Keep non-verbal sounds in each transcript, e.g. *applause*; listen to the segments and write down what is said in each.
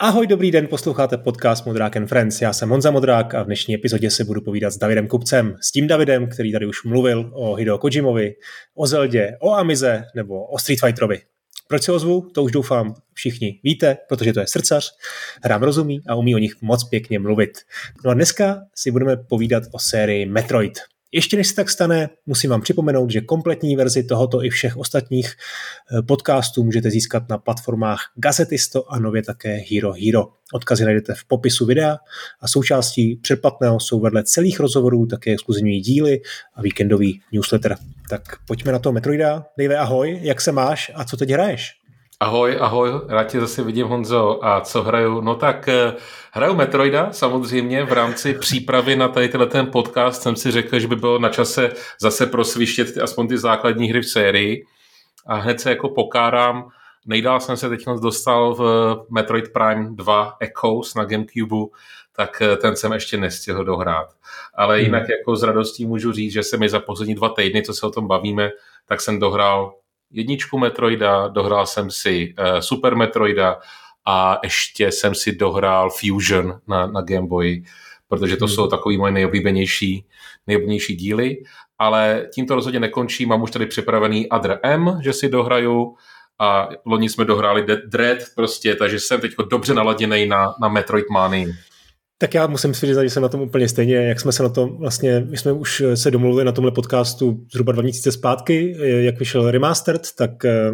Ahoj, dobrý den, posloucháte podcast Modrák and Friends. Já jsem Honza Modrák a v dnešní epizodě se budu povídat s Davidem Kupcem. S tím Davidem, který tady už mluvil o Hideo Kojimovi, o Zeldě, o Amize nebo o Street Fighterovi. Proč se ozvu? To už doufám všichni víte, protože to je srdcař, hrám rozumí a umí o nich moc pěkně mluvit. No a dneska si budeme povídat o sérii Metroid. Ještě než se tak stane, musím vám připomenout, že kompletní verzi tohoto i všech ostatních eh, podcastů můžete získat na platformách Gazetisto a nově také Hero Hero. Odkazy najdete v popisu videa a součástí předplatného jsou vedle celých rozhovorů také exkluzivní díly a víkendový newsletter. Tak pojďme na to Metroida. Dejve, ahoj, jak se máš a co teď hraješ? Ahoj, ahoj, rád tě zase vidím, Honzo. A co hraju? No tak eh, hraju Metroida, samozřejmě, v rámci přípravy na tady ten podcast jsem si řekl, že by bylo na čase zase prosvištět aspoň ty základní hry v sérii. A hned se jako pokárám. Nejdál jsem se teď dostal v Metroid Prime 2 Echoes na Gamecube, tak eh, ten jsem ještě nestihl dohrát. Ale hmm. jinak jako s radostí můžu říct, že se mi za poslední dva týdny, co se o tom bavíme, tak jsem dohrál jedničku Metroida, dohrál jsem si uh, Super Metroida a ještě jsem si dohrál Fusion na, na Game Boy, protože to hmm. jsou takový moje nejoblíbenější, nejoblíbenější díly, ale tím to rozhodně nekončí, mám už tady připravený Adr M, že si dohraju a loni jsme dohráli Dread prostě, takže jsem teď dobře naladěný na, na Metroid Manii. Tak já musím si říct, že jsem na tom úplně stejně, jak jsme se na tom vlastně, my jsme už se domluvili na tomhle podcastu zhruba dva měsíce zpátky, jak vyšel remastered, tak eh,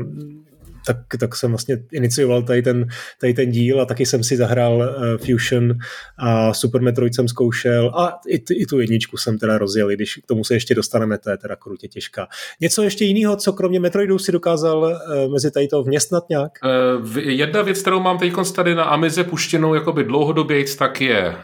tak, tak jsem vlastně inicioval tady ten, tady ten díl a taky jsem si zahrál uh, Fusion a Super Metroid jsem zkoušel a i, i tu jedničku jsem teda rozjel, když k tomu se ještě dostaneme, to je teda krutě těžká. Něco ještě jiného, co kromě Metroidu si dokázal uh, mezi tady to vměstnat nějak? Uh, jedna věc, kterou mám teď tady na Amize puštěnou jakoby dlouhodobě, tak je uh,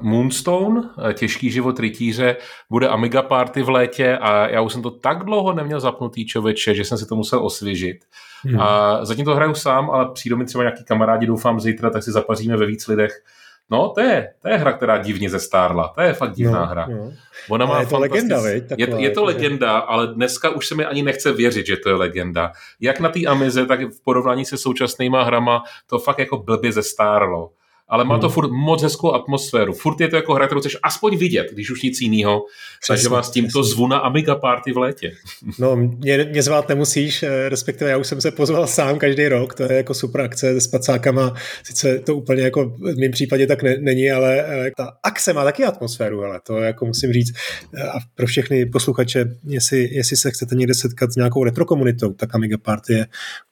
Moonstone, uh, těžký život rytíře, bude Amiga Party v létě a já už jsem to tak dlouho neměl zapnutý člověče, že jsem si to musel osvěžit. Hmm. A zatím to hraju sám, ale přijdou mi třeba nějaký kamarádi, doufám zítra, tak si zapaříme ve víc lidech. No, to je, to je hra, která divně zestárla. To je fakt divná no, hra. No. Ona má je to legenda, veď? Je, je to legenda, ale dneska už se mi ani nechce věřit, že to je legenda. Jak na té Amize, tak v porovnání se současnýma hrama to fakt jako blbě zestárlo ale má to hmm. furt moc hezkou atmosféru. Furt je to jako hra, kterou chceš aspoň vidět, když už nic jiného. Takže vás tímto zvu na Amiga Party v létě. No, mě, mě zvát nemusíš, eh, respektive já už jsem se pozval sám každý rok, to je jako super akce se spacákama, sice to úplně jako v mém případě tak ne, není, ale eh, ta akce má taky atmosféru, ale to jako musím říct eh, a pro všechny posluchače, jestli, jestli se chcete někde setkat s nějakou retro komunitou, tak Amiga Party je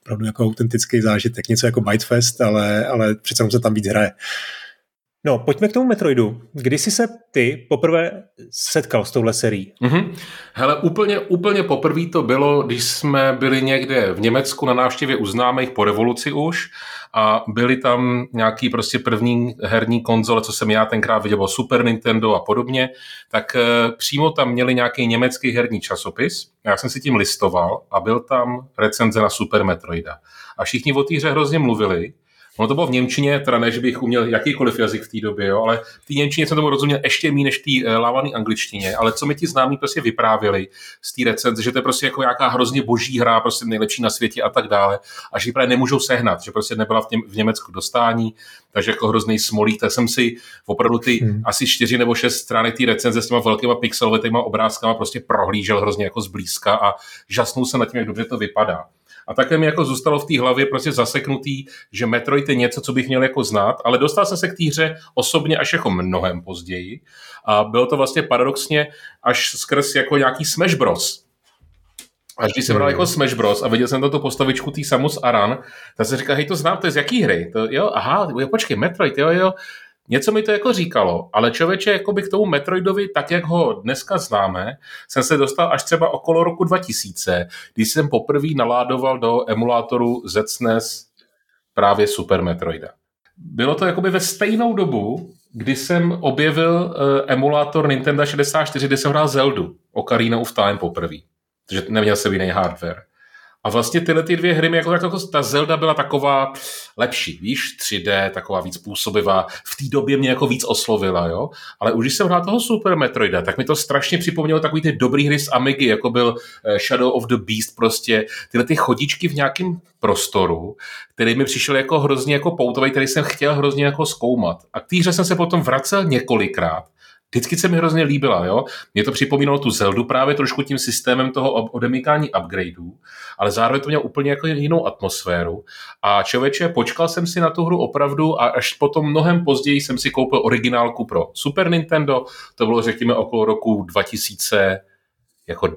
opravdu jako autentický zážitek, něco jako Bytefest, ale, ale přece se tam víc hraje. No, pojďme k tomu Metroidu. Kdy jsi se ty poprvé setkal s touhle serií? Mm-hmm. Hele, úplně, úplně poprvé to bylo, když jsme byli někde v Německu na návštěvě u známých po revoluci už a byly tam nějaký prostě první herní konzole, co jsem já tenkrát viděl, Super Nintendo a podobně, tak e, přímo tam měli nějaký německý herní časopis. Já jsem si tím listoval a byl tam recenze na Super Metroida. A všichni o té hře hrozně mluvili, Ono to bylo v Němčině, teda ne, že bych uměl jakýkoliv jazyk v té době, jo, ale v té Němčině jsem tomu rozuměl ještě méně než té uh, lávané angličtině, ale co mi ti známí prostě vyprávěli z té recenze, že to je prostě jako nějaká hrozně boží hra, prostě nejlepší na světě a tak dále, a že ji právě nemůžou sehnat, že prostě nebyla v, něm, v Německu dostání, takže jako hrozný smolík, tak jsem si opravdu ty hmm. asi čtyři nebo šest stránek té recenze s těma velkýma pixelovými obrázkama prostě prohlížel hrozně jako zblízka a žasnul se nad tím, jak dobře to vypadá. A také mi jako zůstalo v té hlavě prostě zaseknutý, že Metroid je něco, co bych měl jako znát, ale dostal jsem se k té hře osobně až jako mnohem později. A bylo to vlastně paradoxně až skrz jako nějaký Smash Bros. Až když jsem hrál jako Smash Bros. a viděl jsem tato postavičku tý Samus Aran, tak jsem říkal, hej, to znám, to je z jaký hry? To, jo, aha, jo, počkej, Metroid, jo, jo. Něco mi to jako říkalo, ale člověče, jako by k tomu Metroidovi, tak jak ho dneska známe, jsem se dostal až třeba okolo roku 2000, když jsem poprvé naládoval do emulátoru ZSNES právě Super Metroida. Bylo to jakoby ve stejnou dobu, kdy jsem objevil uh, emulátor Nintendo 64, kde jsem hrál Zeldu, Ocarina of Time poprvé, protože neměl jsem jiný hardware. A vlastně tyhle ty dvě hry, jako, jako ta Zelda byla taková lepší, víš, 3D, taková víc působivá, v té době mě jako víc oslovila, jo. Ale už když jsem hrál toho Super Metroida, tak mi to strašně připomnělo takový ty dobrý hry z Amigy, jako byl eh, Shadow of the Beast, prostě tyhle ty chodičky v nějakém prostoru, který mi přišel jako hrozně jako poutový, který jsem chtěl hrozně jako zkoumat. A k té hře jsem se potom vracel několikrát vždycky se mi hrozně líbila, jo. Mě to připomínalo tu Zeldu právě trošku tím systémem toho odemykání upgradeů, ale zároveň to mělo úplně jako jinou atmosféru. A člověče, počkal jsem si na tu hru opravdu a až potom mnohem později jsem si koupil originálku pro Super Nintendo, to bylo řekněme okolo roku 2010, jako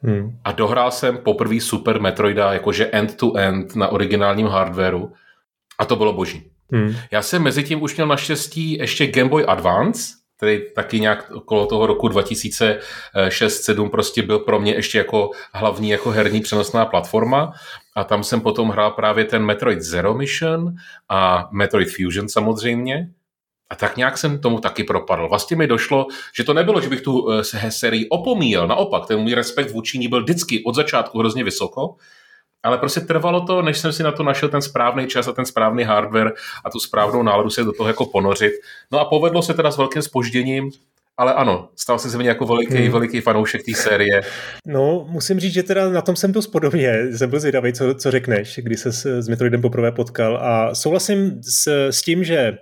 Hmm. A dohrál jsem poprvé Super Metroida jakože end-to-end na originálním hardwareu a to bylo boží. Hmm. Já jsem mezi tím už měl naštěstí ještě Game Boy Advance, který taky nějak okolo toho roku 2006-2007 prostě byl pro mě ještě jako hlavní jako herní přenosná platforma a tam jsem potom hrál právě ten Metroid Zero Mission a Metroid Fusion samozřejmě. A tak nějak jsem tomu taky propadl. Vlastně mi došlo, že to nebylo, že bych tu uh, sérii opomíjel. Naopak, ten můj respekt vůči ní byl vždycky od začátku hrozně vysoko, ale prostě trvalo to, než jsem si na to našel ten správný čas a ten správný hardware a tu správnou náladu se do toho jako ponořit. No a povedlo se teda s velkým spožděním, ale ano, stal jsem se mě jako veliký, hmm. veliký fanoušek té série. No, musím říct, že teda na tom jsem dost podobně. Jsem byl zvědavý, co, co řekneš, když se s, s Metroidem poprvé potkal. A souhlasím s, s tím, že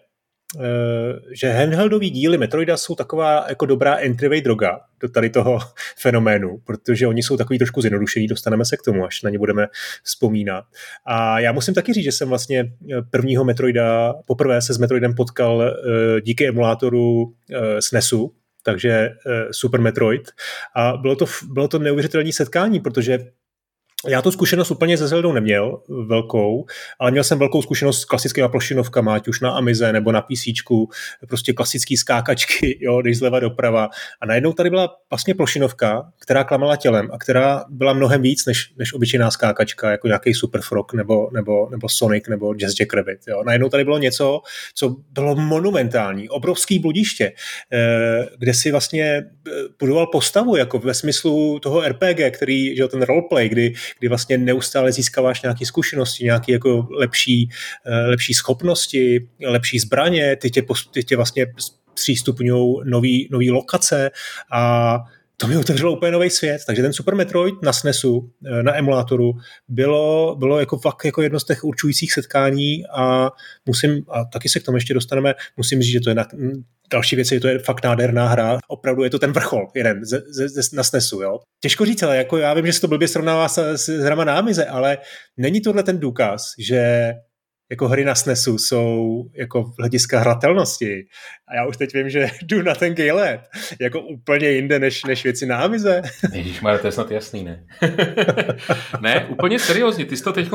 že handheldový díly Metroida jsou taková jako dobrá entryway droga do tady toho *laughs* fenoménu, protože oni jsou takový trošku zjednodušení, dostaneme se k tomu, až na ně budeme vzpomínat. A já musím taky říct, že jsem vlastně eh, prvního Metroida, poprvé se s Metroidem potkal eh, díky emulátoru SNESu, takže Super Metroid. A bylo to, bylo to neuvěřitelné setkání, protože já tu zkušenost úplně se Zeldou neměl, velkou, ale měl jsem velkou zkušenost s klasickými plošinovkami, ať už na Amize nebo na PC, prostě klasický skákačky, *laughs* jo, když zleva doprava. A najednou tady byla vlastně plošinovka, která klamala tělem a která byla mnohem víc než, než obyčejná skákačka, jako nějaký Super Frog nebo, nebo, nebo Sonic nebo Jazz Jack Rabbit. Jo. Najednou tady bylo něco, co bylo monumentální, obrovský bludiště, eh, kde si vlastně eh, budoval postavu, jako ve smyslu toho RPG, který, že ten roleplay, kdy kdy vlastně neustále získáváš nějaké zkušenosti, nějaké jako lepší, eh, lepší schopnosti, lepší zbraně, ty tě, ty tě vlastně přístupňují nový, nový lokace a to mi otevřelo úplně nový svět. Takže ten Super Metroid na SNESu, eh, na emulátoru, bylo, bylo jako fakt jako jedno z těch určujících setkání a musím, a taky se k tomu ještě dostaneme, musím říct, že to je na, další věc je, to je fakt nádherná hra. Opravdu je to ten vrchol, jeden ze, ze, ze, na SNESu. Jo? Těžko říct, ale jako já vím, že se to blbě srovnává s, s, s hrama námize, ale není tohle ten důkaz, že jako hry na SNESu jsou jako hlediska hratelnosti. A já už teď vím, že *laughs* jdu na ten Gaylet jako úplně jinde než, než věci na Amize. *laughs* Ježišmarja, to je snad jasný, ne? *laughs* ne, úplně seriózně. Ty jsi to teď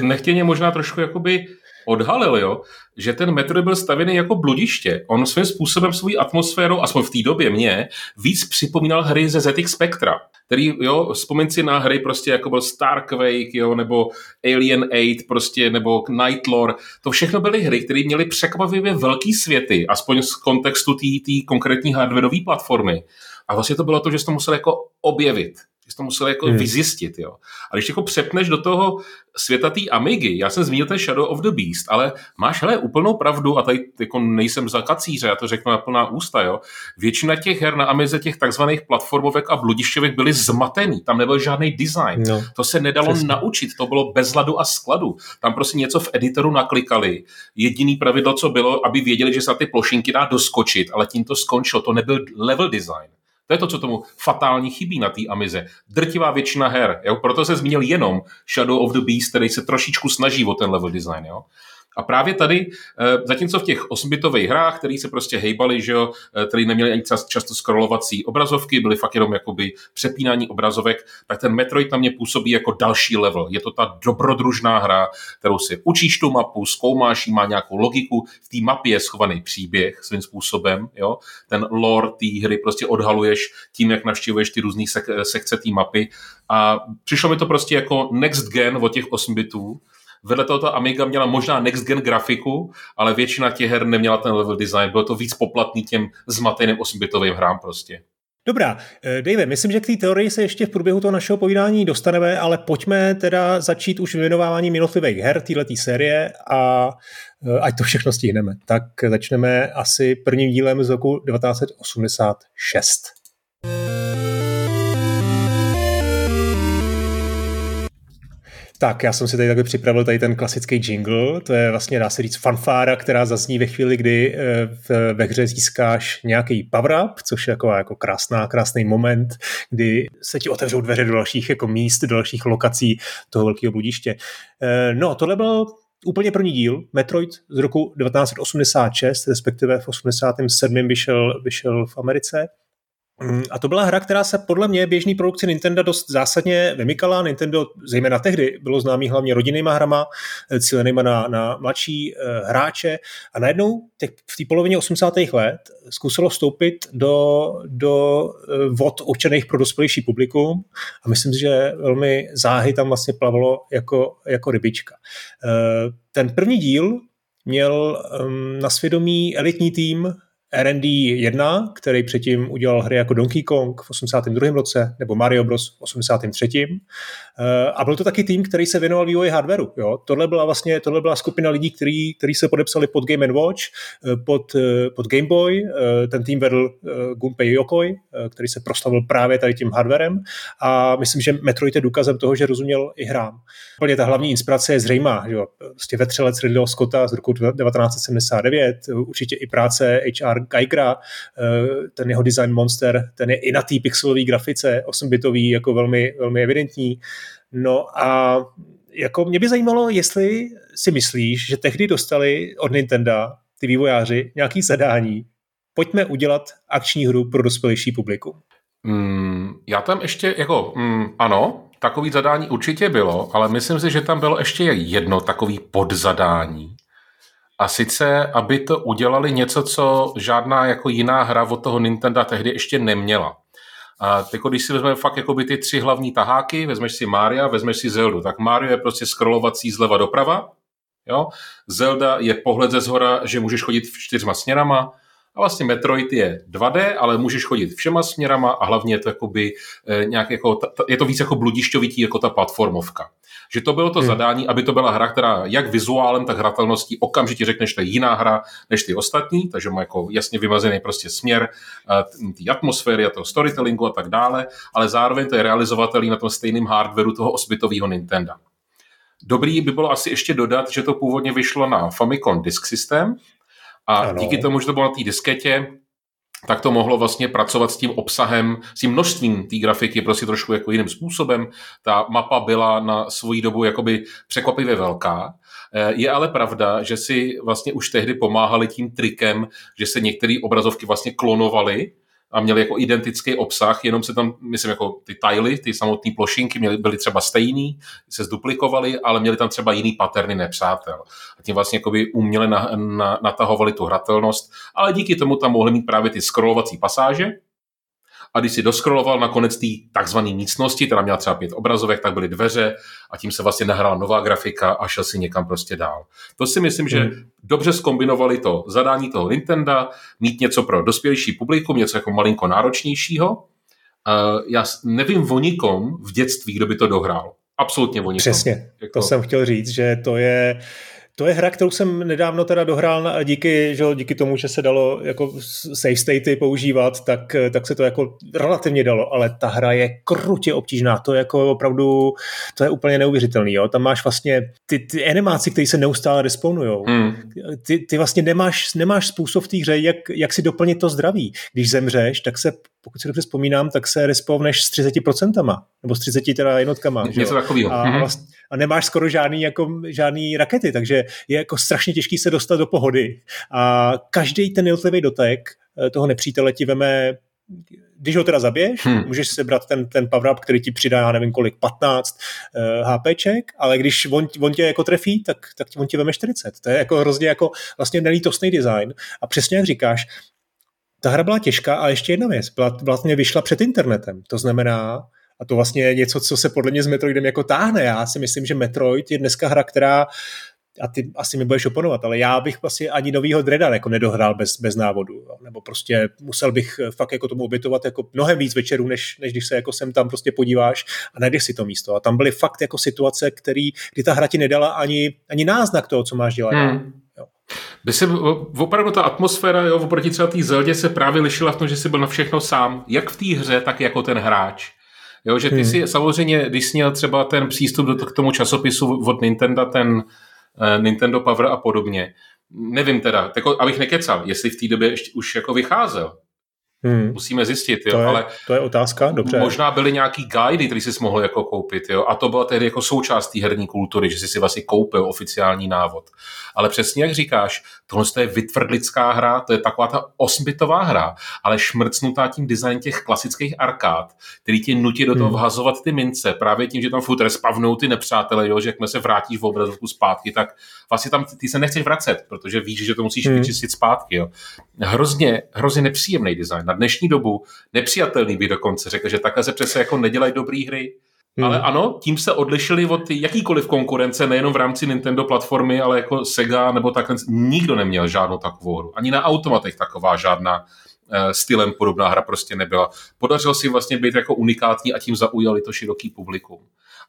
nechtěně možná trošku jakoby odhalil, jo, že ten metro byl stavěný jako bludiště. On svým způsobem svou atmosférou, aspoň v té době mě, víc připomínal hry ze ZX Spectra, který, jo, vzpomeň si na hry prostě jako byl Starquake, jo, nebo Alien 8, prostě, nebo Nightlore. To všechno byly hry, které měly překvapivě velký světy, aspoň z kontextu té konkrétní hardwareové platformy. A vlastně to bylo to, že jsi to musel jako objevit jsi to musel jako hmm. vyzjistit, jo. A když jako přepneš do toho světa té Amigy, já jsem zmínil ten Shadow of the Beast, ale máš, hele, úplnou pravdu, a tady jako nejsem za kacíře, já to řeknu na plná ústa, jo. Většina těch her na Amize, těch takzvaných platformovek a bludišťovek byly zmatený, tam nebyl žádný design. No, to se nedalo přesně. naučit, to bylo bez ladu a skladu. Tam prostě něco v editoru naklikali. Jediný pravidlo, co bylo, aby věděli, že se na ty plošinky dá doskočit, ale tím to skončilo, to nebyl level design. To je to, co tomu fatálně chybí na té Amize. Drtivá většina her. Jo? Proto se zmínil jenom Shadow of the Beast, který se trošičku snaží o ten level design. Jo? A právě tady, eh, zatímco v těch 8-bitových hrách, které se prostě hejbaly, že jo, eh, které neměly ani často scrollovací obrazovky, byly fakt jenom jakoby přepínání obrazovek, tak ten Metroid na mě působí jako další level. Je to ta dobrodružná hra, kterou si učíš tu mapu, zkoumáš má nějakou logiku, v té mapě je schovaný příběh svým způsobem, jo. Ten lore té hry prostě odhaluješ tím, jak navštěvuješ ty různé sek- sekce té mapy a přišlo mi to prostě jako next gen od těch 8 bitů, Vedle toho ta Amiga měla možná next gen grafiku, ale většina těch her neměla ten level design. Bylo to víc poplatný těm zmateným 8-bitovým hrám prostě. Dobrá, eh, Dave, myslím, že k té teorii se ještě v průběhu toho našeho povídání dostaneme, ale pojďme teda začít už věnováváním jednotlivých her této série a eh, ať to všechno stihneme. Tak začneme asi prvním dílem z roku 1986. Tak, já jsem si tady takhle připravil tady ten klasický jingle, to je vlastně, dá se říct, fanfára, která zazní ve chvíli, kdy eh, ve hře získáš nějaký power-up, což je jako, jako krásná, krásný moment, kdy se ti otevřou dveře do dalších jako míst, do dalších lokací toho velkého bludiště. Eh, no, tohle byl úplně první díl, Metroid z roku 1986, respektive v 87. vyšel, vyšel v Americe. Mm, a to byla hra, která se podle mě běžný produkci Nintendo dost zásadně vymykala. Nintendo zejména tehdy bylo známý hlavně rodinnýma hrama, eh, cílenýma na, na mladší uh, hráče a najednou těch, v té polovině 80. let zkusilo vstoupit do, do uh, vod určených pro dospělejší publikum a myslím že velmi záhy tam vlastně plavalo jako, jako rybička. Ten první díl měl um, na svědomí elitní tým R&D 1, který předtím udělal hry jako Donkey Kong v 82. roce nebo Mario Bros. v 83. Eh, a byl to taky tým, který se věnoval vývoji hardwareu. Jo? Tohle byla vlastně tohle byla skupina lidí, kteří, kteří se podepsali pod Game Watch, eh, pod, eh, pod Game Boy. Ten tým vedl Gunpei Yokoi, který se proslavil právě tady tím hardwarem. A myslím, že Metroid je důkazem toho, že rozuměl i hrám. Úplně ta hlavní inspirace je zřejmá. Jo? Prostě vetřelec Ridleyho Scotta z roku 1979, určitě i práce HR Geigera, ten jeho design monster, ten je i na té pixelové grafice, 8-bitový, jako velmi, velmi evidentní. No a jako mě by zajímalo, jestli si myslíš, že tehdy dostali od Nintendo ty vývojáři nějaký zadání, pojďme udělat akční hru pro dospělejší publikum. Mm, já tam ještě, jako, mm, ano, takový zadání určitě bylo, ale myslím si, že tam bylo ještě jedno takový podzadání. A sice, aby to udělali něco, co žádná jako jiná hra od toho Nintendo tehdy ještě neměla. A jako když si vezmeme fakt jakoby ty tři hlavní taháky, vezmeš si Mária, vezmeš si Zeldu, tak Mario je prostě scrollovací zleva doprava, jo? Zelda je pohled ze zhora, že můžeš chodit v čtyřma směrama, a vlastně Metroid je 2D, ale můžeš chodit všema směrama a hlavně je to jakoby, e, nějak jako, je to víc jako bludišťovitý jako ta platformovka. Že to bylo to hmm. zadání, aby to byla hra, která jak vizuálem, tak hratelností okamžitě řekne, že to je jiná hra než ty ostatní, takže má jako jasně vymazený prostě směr uh, té atmosféry a toho storytellingu a tak dále, ale zároveň to je realizovatelný na tom stejném hardwareu toho osbitového Nintendo. Dobrý by bylo asi ještě dodat, že to původně vyšlo na Famicom Disk System a ano. díky tomu, že to bylo na té disketě, tak to mohlo vlastně pracovat s tím obsahem, s tím množstvím té grafiky prostě trošku jako jiným způsobem. Ta mapa byla na svoji dobu jakoby překvapivě velká. Eh, je ale pravda, že si vlastně už tehdy pomáhali tím trikem, že se některé obrazovky vlastně klonovaly a měli jako identický obsah, jenom se tam, myslím, jako ty tajly, ty samotné plošinky měly, byly třeba stejný, se zduplikovaly, ale měli tam třeba jiný paterny nepřátel. A tím vlastně jakoby uměle na, na, natahovali tu hratelnost, ale díky tomu tam mohli mít právě ty scrollovací pasáže, a když si doskroloval na konec té takzvané místnosti, která měla třeba pět obrazovek, tak byly dveře a tím se vlastně nahrála nová grafika a šel si někam prostě dál. To si myslím, že hmm. dobře skombinovali to zadání toho Nintendo, mít něco pro dospělejší publikum, něco jako malinko náročnějšího. Já nevím o nikom v dětství, kdo by to dohrál. Absolutně o nikom. Přesně, jako... to jsem chtěl říct, že to je to je hra, kterou jsem nedávno teda dohrál na, díky, že, díky tomu, že se dalo jako save statey používat, tak, tak se to jako relativně dalo, ale ta hra je krutě obtížná, to je jako opravdu, to je úplně neuvěřitelný, jo. Tam máš vlastně ty, ty animáci, které se neustále respawnujou. Hmm. Ty, ty vlastně nemáš, nemáš způsob v té hře, jak, jak si doplnit to zdraví. Když zemřeš, tak se pokud si dobře vzpomínám, tak se respawneš s 30%, nebo s 30 teda jednotkama. Něco takového. A, mm-hmm. A nemáš skoro žádný, jako, žádný rakety, takže je jako strašně těžký se dostat do pohody. A každý ten jednotlivý dotek eh, toho nepřítele ti veme když ho teda zabiješ, hmm. můžeš sebrat ten, ten power up, který ti přidá, já nevím kolik, 15 uh, HPček, ale když on, on tě jako trefí, tak, tak on ti veme 40. To je jako hrozně jako vlastně nelítostný design. A přesně jak říkáš, ta hra byla těžká a ještě jedna věc, byla, vlastně vyšla před internetem. To znamená, a to vlastně je něco, co se podle mě s Metroidem jako táhne. Já si myslím, že Metroid je dneska hra, která a ty asi mi budeš oponovat, ale já bych vlastně ani novýho Dreda jako nedohrál bez, bez návodu, jo. nebo prostě musel bych fakt jako tomu obětovat jako mnohem víc večerů, než, než když se jako sem tam prostě podíváš a najdeš si to místo. A tam byly fakt jako situace, který, kdy ta hra ti nedala ani, ani náznak toho, co máš dělat. Hmm. By se, opravdu ta atmosféra, jo, oproti třeba té Zeldě se právě lišila v tom, že jsi byl na všechno sám, jak v té hře, tak jako ten hráč. Jo, že ty hmm. si samozřejmě, když jsi měl třeba ten přístup do, k tomu časopisu od Nintendo, ten uh, Nintendo Power a podobně, nevím teda, jako, abych nekecal, jestli v té době ještě, už jako vycházel, Hmm. Musíme zjistit, jo. To je, ale to je otázka, dobře. Možná byly nějaký guidy, který jsi mohl jako koupit, jo. A to byla tedy jako součást té herní kultury, že jsi si vlastně koupil oficiální návod. Ale přesně jak říkáš, tohle je vytvrdlická hra, to je taková ta osmbitová hra, ale šmrcnutá tím design těch klasických arkád, který ti nutí do toho hmm. vhazovat ty mince, právě tím, že tam furt respavnou ty nepřátelé, jo, že jakmile se vrátíš v obrazovku zpátky, tak vlastně tam ty se nechceš vracet, protože víš, že to musíš hmm. vyčistit zpátky. Jo. Hrozně, hrozně nepříjemný design. Na dnešní dobu nepřijatelný by dokonce řekl, že takhle se přece jako nedělají dobré hry. Hmm. Ale ano, tím se odlišili od jakýkoliv konkurence, nejenom v rámci Nintendo platformy, ale jako Sega nebo takhle. Nikdo neměl žádnou takovou hru. Ani na automatech taková žádná eh, stylem podobná hra prostě nebyla. Podařilo si vlastně být jako unikátní a tím zaujali to široký publikum.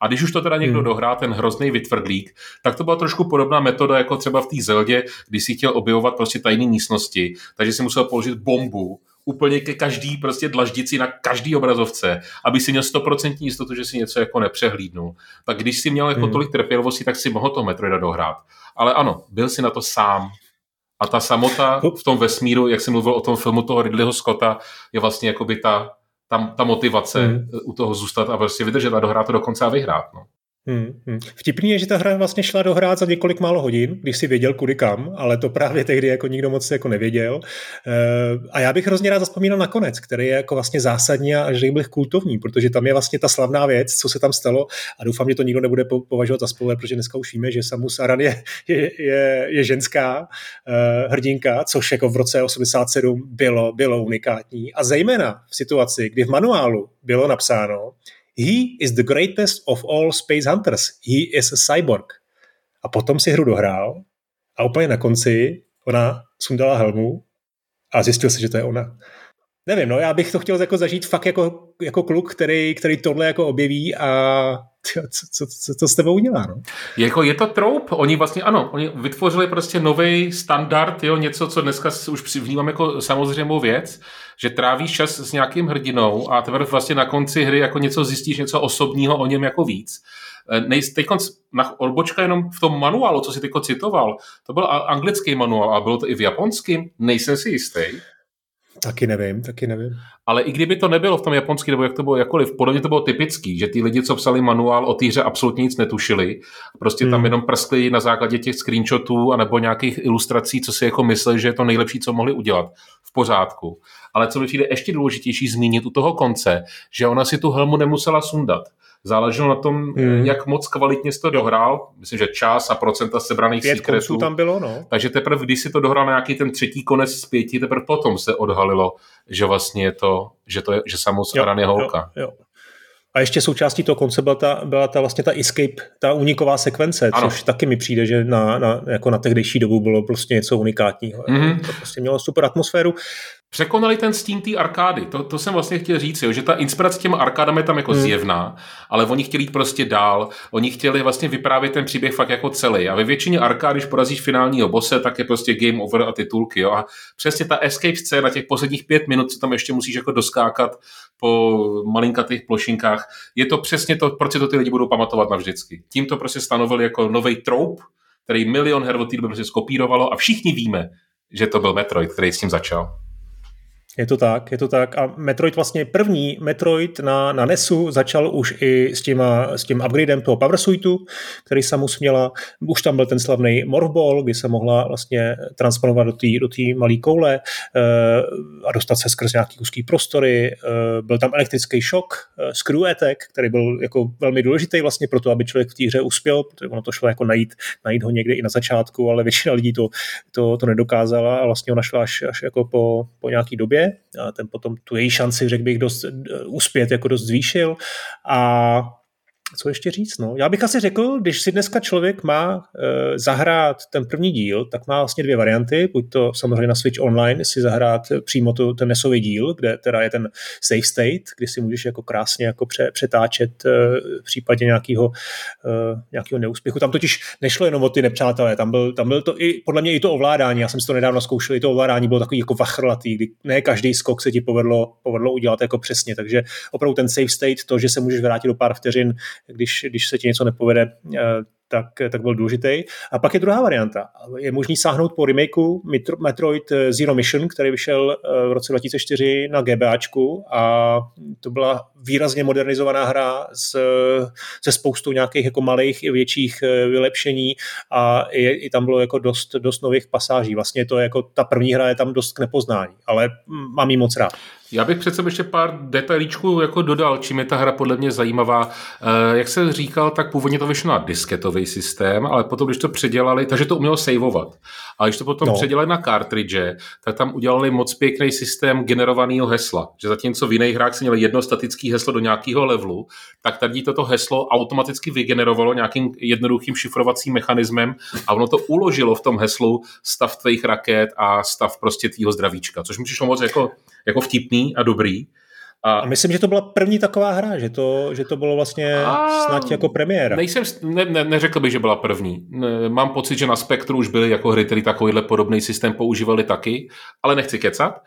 A když už to teda někdo hmm. dohrá, ten hrozný vytvrdlík, tak to byla trošku podobná metoda jako třeba v té Zeldě, když si chtěl objevovat prostě tajné místnosti, takže si musel položit bombu úplně ke každý prostě dlaždici na každý obrazovce, aby si měl stoprocentní jistotu, že si něco jako nepřehlídnul. Tak když si měl jako hmm. tolik trpělivosti, tak si mohl to Metroida dohrát. Ale ano, byl si na to sám. A ta samota v tom vesmíru, jak jsem mluvil o tom filmu toho Ridleyho Scotta, je vlastně jako by ta, ta, ta motivace hmm. u toho zůstat a prostě vydržet a dohrát to dokonce a vyhrát. No. Hmm, hmm. Vtipný je, že ta hra vlastně šla dohrát za několik málo hodin, když si věděl kudy kam, ale to právě tehdy jako nikdo moc jako nevěděl. E, a já bych hrozně rád zaspomínal na konec, který je jako vlastně zásadní a řekl bych kultovní, protože tam je vlastně ta slavná věc, co se tam stalo a doufám, že to nikdo nebude považovat za spoiler, protože dneska už víme, že Samus Aran je, *laughs* je, je, je ženská e, hrdinka, což jako v roce 87 bylo, bylo unikátní a zejména v situaci, kdy v manuálu bylo napsáno, He is the greatest of all space hunters. He is a cyborg. A potom si hru dohrál a úplně na konci ona sundala helmu a zjistil si, že to je ona. Nevím, no, já bych to chtěl jako zažít fakt jako, jako kluk, který, který tohle jako objeví a co, co, co to s tebou udělá, no? Jako je to troup, oni vlastně, ano, oni vytvořili prostě nový standard, jo, něco, co dneska už vnímám jako samozřejmou věc, že trávíš čas s nějakým hrdinou a teprve vlastně na konci hry jako něco zjistíš, něco osobního o něm jako víc. Eh, teď na odbočka jenom v tom manuálu, co si teď citoval, to byl anglický manuál a bylo to i v japonském, nejsem si jistý. Taky nevím, taky nevím. Ale i kdyby to nebylo v tom japonském, nebo jak to bylo jakoliv, podle mě to bylo typický, že ty lidi, co psali manuál o té hře, absolutně nic netušili. Prostě hmm. tam jenom prskli na základě těch screenshotů nebo nějakých ilustrací, co si jako mysleli, že je to nejlepší, co mohli udělat. V pořádku. Ale co mi přijde ještě důležitější zmínit u toho konce, že ona si tu helmu nemusela sundat. Záleželo na tom, hmm. jak moc kvalitně jsi to dohrál. Myslím, že čas a procenta sebraných Pět secretů. tam bylo, no. Takže teprve, když si to dohrál na nějaký ten třetí konec z pěti, teprve potom se odhalilo, že vlastně je to, že, to je, že Samus Aran je holka. Jo, jo. A ještě součástí toho konce byla ta, byla ta vlastně ta escape, ta uniková sekvence, ano. což taky mi přijde, že na, na, jako na tehdejší dobu bylo prostě něco unikátního. Mm-hmm. To prostě mělo super atmosféru překonali ten stín té arkády. To, to jsem vlastně chtěl říct, jo, že ta inspirace těma arkádami je tam jako hmm. zjevná, ale oni chtěli jít prostě dál. Oni chtěli vlastně vyprávět ten příběh fakt jako celý. A ve většině arkád, když porazíš finálního bose, tak je prostě game over a titulky. Jo. A přesně ta escape scéna, těch posledních pět minut, co tam ještě musíš jako doskákat po malinkatých plošinkách, je to přesně to, proč si to ty lidi budou pamatovat navždycky. Tím to prostě stanovili jako nový trope, který milion her od té doby prostě skopírovalo a všichni víme, že to byl Metroid, který s tím začal. Je to tak, je to tak. A Metroid vlastně první Metroid na, na NESu začal už i s, těma, s tím upgradem toho Power Suitu, který Samus měla. Už tam byl ten slavný Morphball, kdy se mohla vlastně transponovat do té do malé koule uh, a dostat se skrz nějaký úzký prostory. Uh, byl tam elektrický šok, uh, screw attack, který byl jako velmi důležitý vlastně pro to, aby člověk v té hře uspěl, protože ono to šlo jako najít, najít ho někde i na začátku, ale *laughs* většina lidí to, to, to nedokázala a vlastně ona šla až, až jako po, po nějaký době a ten potom tu její šanci, řekl bych, dost uh, uspět jako dost zvýšil. A co ještě říct? No? Já bych asi řekl, když si dneska člověk má e, zahrát ten první díl, tak má vlastně dvě varianty. Buď to samozřejmě na Switch Online si zahrát přímo to, ten nesový díl, kde teda je ten save state, kdy si můžeš jako krásně jako pře, přetáčet e, v případě nějakého, e, nějakého neúspěchu. Tam totiž nešlo jenom o ty nepřátelé, tam byl, tam byl to i, podle mě i to ovládání, já jsem si to nedávno zkoušel, i to ovládání bylo takový jako vachrlatý, kdy ne každý skok se ti povedlo, povedlo udělat jako přesně, takže opravdu ten save state, to, že se můžeš vrátit do pár vteřin, když, když se ti něco nepovede, eh, tak, tak byl důležitý. A pak je druhá varianta. Je možný sáhnout po remakeu Metroid Zero Mission, který vyšel eh, v roce 2004 na GBAčku a to byla výrazně modernizovaná hra s, se spoustou nějakých jako malých i větších eh, vylepšení a je, i tam bylo jako dost, dost nových pasáží. Vlastně to je jako ta první hra je tam dost k nepoznání, ale mám ji moc rád. Já bych přece ještě pár detailíčků jako dodal, čím je ta hra podle mě zajímavá. Eh, jak jsem říkal, tak původně to vyšlo na disketový systém, ale potom, když to předělali, takže to umělo saveovat. A když to potom no. předělali na cartridge, tak tam udělali moc pěkný systém generovaného hesla. Že zatímco v jiných hrách se měl jedno statické heslo do nějakého levelu, tak tady toto heslo automaticky vygenerovalo nějakým jednoduchým šifrovacím mechanismem a ono to uložilo v tom heslu stav tvých raket a stav prostě tvýho zdravíčka, což mi přišlo moc jako, jako vtipný a dobrý. A, a myslím, že to byla první taková hra, že to, že to bylo vlastně a snad jako premiéra. Nejsem, ne, ne, neřekl bych, že byla první. Mám pocit, že na Spektru už byly jako hry, které takovýhle podobný systém používali taky, ale nechci kecat.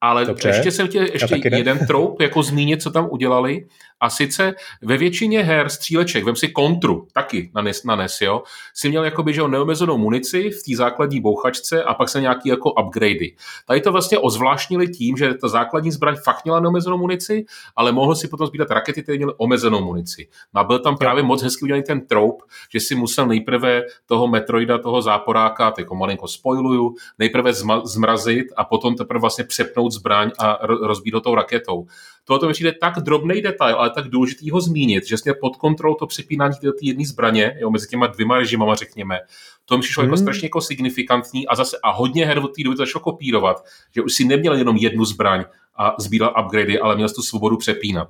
Ale Dobře. ještě jsem chtěl ještě jeden troup jako zmínit, co tam udělali. A sice ve většině her stříleček, vem si kontru, taky na NES, na NES jo, si měl jakoby, že neomezenou munici v té základní bouchačce a pak se nějaký jako upgradey. Tady to vlastně ozvláštnili tím, že ta základní zbraň fakt měla neomezenou munici, ale mohl si potom sbírat rakety, které měly omezenou munici. No a byl tam právě moc hezky udělaný ten troup, že si musel nejprve toho Metroida, toho záporáka, jako malinko spoiluju, nejprve zmrazit a potom teprve vlastně přepnout zbraň a rozbít ho tou raketou. Tohle to mi přijde tak drobný detail, ale tak důležitý ho zmínit, že jsme pod kontrolou to přepínání do té jedné zbraně, jo, mezi těma dvěma režimama, řekněme, to mi přišlo jako hmm. jako strašně jako signifikantní a zase a hodně her od té doby to začalo kopírovat, že už si neměl jenom jednu zbraň a sbíral upgradey, ale měl tu svobodu přepínat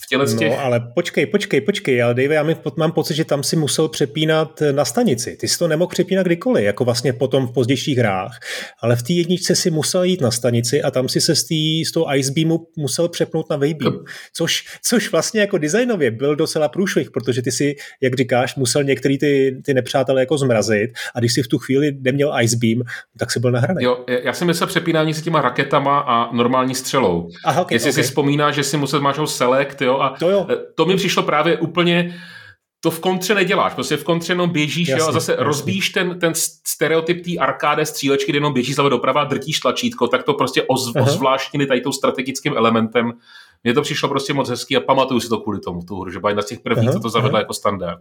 v těle z těch... No, ale počkej, počkej, počkej, ale Dave, já mám pocit, že tam si musel přepínat na stanici. Ty jsi to nemohl přepínat kdykoliv, jako vlastně potom v pozdějších hrách, ale v té jedničce si musel jít na stanici a tam si se z, tý, z toho Ice Beamu musel přepnout na Waybeam, no. což, což vlastně jako designově byl docela průšvih, protože ty si, jak říkáš, musel některý ty, ty nepřátelé jako zmrazit a když si v tu chvíli neměl Ice Beam, tak si byl nahraný. Jo, já jsem myslel přepínání s těma raketama a normální střelou. Aha, okay, Jestli okay. si vzpomínáš, že si musel máš select, jo, a to, jo. Eh, to mi přišlo právě úplně to v kontře neděláš, prostě v kontře jenom běžíš jasný, jo, a zase jasný. rozbíjíš ten, ten stereotyp té arkáde střílečky, kde jenom běžíš zleva doprava, drtíš tlačítko, tak to prostě oz, ozvláštnili tady tou strategickým elementem. Mně to přišlo prostě moc hezký a pamatuju si to kvůli tomu, tu hru, že byla jedna z těch prvních, co to zavedla jako standard.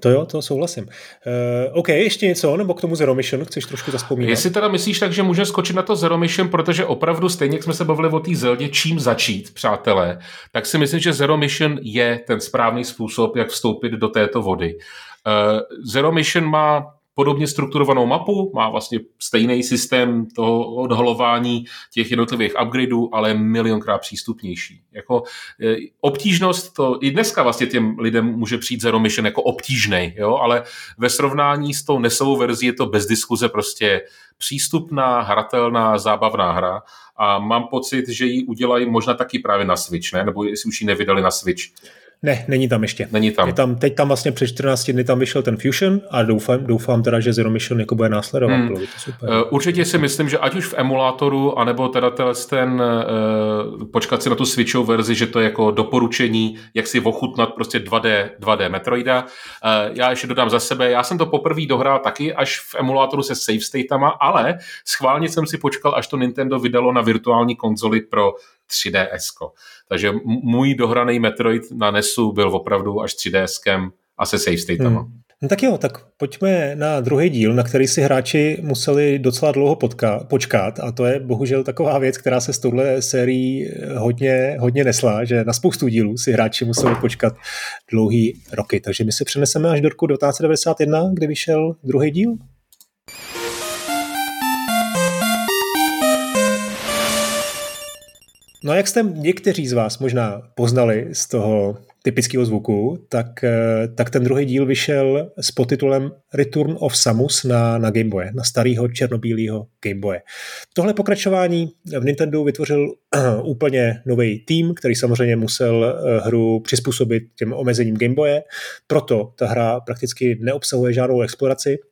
To jo, to souhlasím. Uh, OK, ještě něco, nebo k tomu Zero Mission chceš trošku zaspomínat? Jestli teda myslíš tak, že můžeme skočit na to Zero Mission, protože opravdu stejně, jak jsme se bavili o té Zeldě, čím začít, přátelé, tak si myslím, že Zero Mission je ten správný způsob, jak vstoupit do této vody. Uh, Zero Mission má podobně strukturovanou mapu, má vlastně stejný systém toho odhalování těch jednotlivých upgradeů, ale milionkrát přístupnější. Jako e, obtížnost, to i dneska vlastně těm lidem může přijít Zero Mission jako obtížný, jo? ale ve srovnání s tou nesovou verzí je to bez diskuze prostě přístupná, hratelná, zábavná hra a mám pocit, že ji udělají možná taky právě na Switch, ne? nebo jestli už ji nevydali na Switch. Ne, není tam ještě. Není tam. Je tam. Teď tam vlastně před 14 dny tam vyšel ten Fusion a doufám, doufám teda, že Zero Mission jako bude následovat. Hmm. to super. Uh, určitě si myslím, že ať už v emulátoru, anebo teda ten uh, počkat si na tu Switchovou verzi, že to je jako doporučení, jak si ochutnat prostě 2D, 2D Metroida. Uh, já ještě dodám za sebe, já jsem to poprvé dohrál taky až v emulátoru se save statama, ale schválně jsem si počkal, až to Nintendo vydalo na virtuální konzoli pro 3DS. Takže můj dohraný Metroid na NESu byl opravdu až 3DSkem a se save statama. Hmm. No tak jo, tak pojďme na druhý díl, na který si hráči museli docela dlouho potká, počkat a to je bohužel taková věc, která se s touhle sérií hodně, hodně nesla, že na spoustu dílů si hráči museli počkat dlouhý roky. Takže my se přeneseme až do roku 1991, kdy vyšel druhý díl. No a jak jste někteří z vás možná poznali z toho typického zvuku, tak, eh, tak ten druhý díl vyšel s podtitulem Return of Samus na, na Game Boy, na starého černobílého Game Boy. Tohle pokračování v Nintendo vytvořil *clears throat* úplně nový tým, který samozřejmě musel uh, hru přizpůsobit těm omezením Game Boye, proto ta hra prakticky neobsahuje žádnou exploraci, Eh,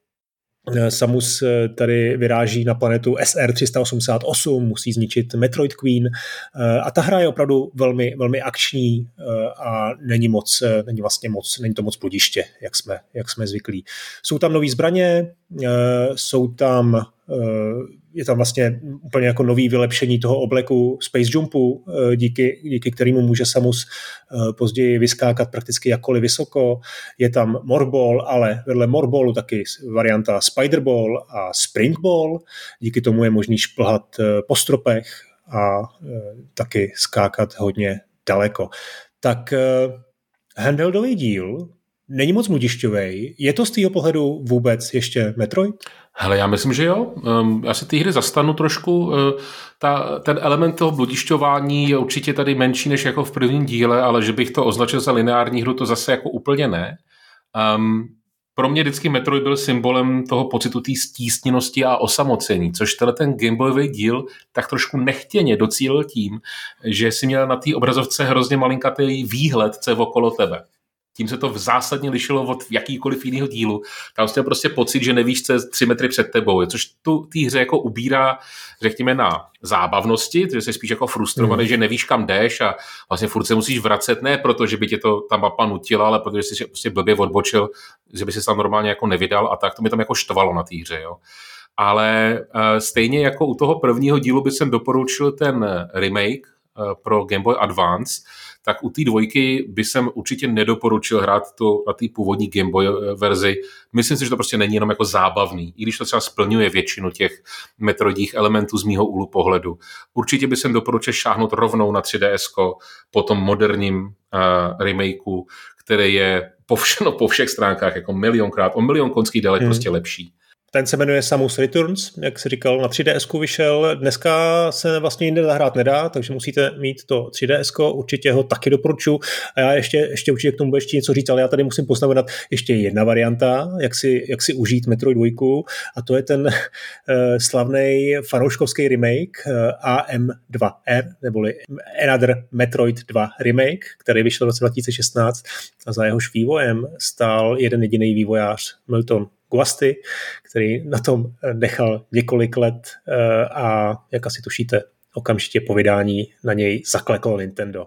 Samus eh, tady vyráží na planetu SR-388, musí zničit Metroid Queen eh, a ta hra je opravdu velmi, velmi akční a není moc, není vlastně moc, není to moc bludiště, jak jsme, jak jsme zvyklí. Jsou tam nové zbraně, jsou tam je tam vlastně úplně jako nový vylepšení toho obleku Space Jumpu, eh, díky, díky kterému může Samus eh, později vyskákat prakticky jakkoliv vysoko. Je tam Morball, ale vedle Morballu taky varianta Spiderball a Springball. Díky tomu je možný šplhat eh, po stropech a taky skákat hodně daleko. Tak handheldový díl není moc mudišťový. Je to z tého pohledu vůbec ještě Metroid? Hele, já myslím, že jo. Um, já se té hry zastanu trošku. Uh, ta, ten element toho bludišťování je určitě tady menší než jako v prvním díle, ale že bych to označil za lineární hru, to zase jako úplně ne. Um, pro mě vždycky Metroid byl symbolem toho pocitu té stísněnosti a osamocení, což tenhle ten Gameboyový díl tak trošku nechtěně docílil tím, že si měl na té obrazovce hrozně malinkatý výhled, co je okolo tebe tím se to v zásadně lišilo od jakýkoliv jiného dílu. Tam jste prostě pocit, že nevíš, co je tři metry před tebou, což tu té hře jako ubírá, řekněme, na zábavnosti, že jsi spíš jako frustrovaný, mm. že nevíš, kam jdeš a vlastně furt se musíš vracet, ne proto, že by tě to ta mapa nutila, ale protože jsi prostě blbě odbočil, že by se tam normálně jako nevydal a tak to mi tam jako štvalo na té hře, jo. Ale uh, stejně jako u toho prvního dílu by jsem doporučil ten remake uh, pro Game Boy Advance, tak u té dvojky by jsem určitě nedoporučil hrát to na té původní Game Boy verzi. Myslím si, že to prostě není jenom jako zábavný, i když to třeba splňuje většinu těch metrodích elementů z mýho úhlu pohledu. Určitě by jsem doporučil šáhnout rovnou na 3DS po tom moderním uh, remakeu, který je po, vš- *laughs* no, po všech stránkách jako milionkrát, o milion konských dalek hmm. prostě lepší. Ten se jmenuje Samus Returns, jak se říkal, na 3DS vyšel. Dneska se vlastně jinde zahrát nedá, takže musíte mít to 3DS, určitě ho taky doporučuji. A já ještě, ještě určitě k tomu ještě něco říct, ale já tady musím poznamenat ještě jedna varianta, jak si, jak si užít Metroid 2, a to je ten *laughs* uh, slavný fanouškovský remake uh, AM2R, neboli Another Metroid 2 remake, který vyšel v roce 2016 a za jehož vývojem stál jeden jediný vývojář Milton Guasty, který na tom nechal několik let eh, a jak asi tušíte, okamžitě po vydání na něj zakleklo Nintendo.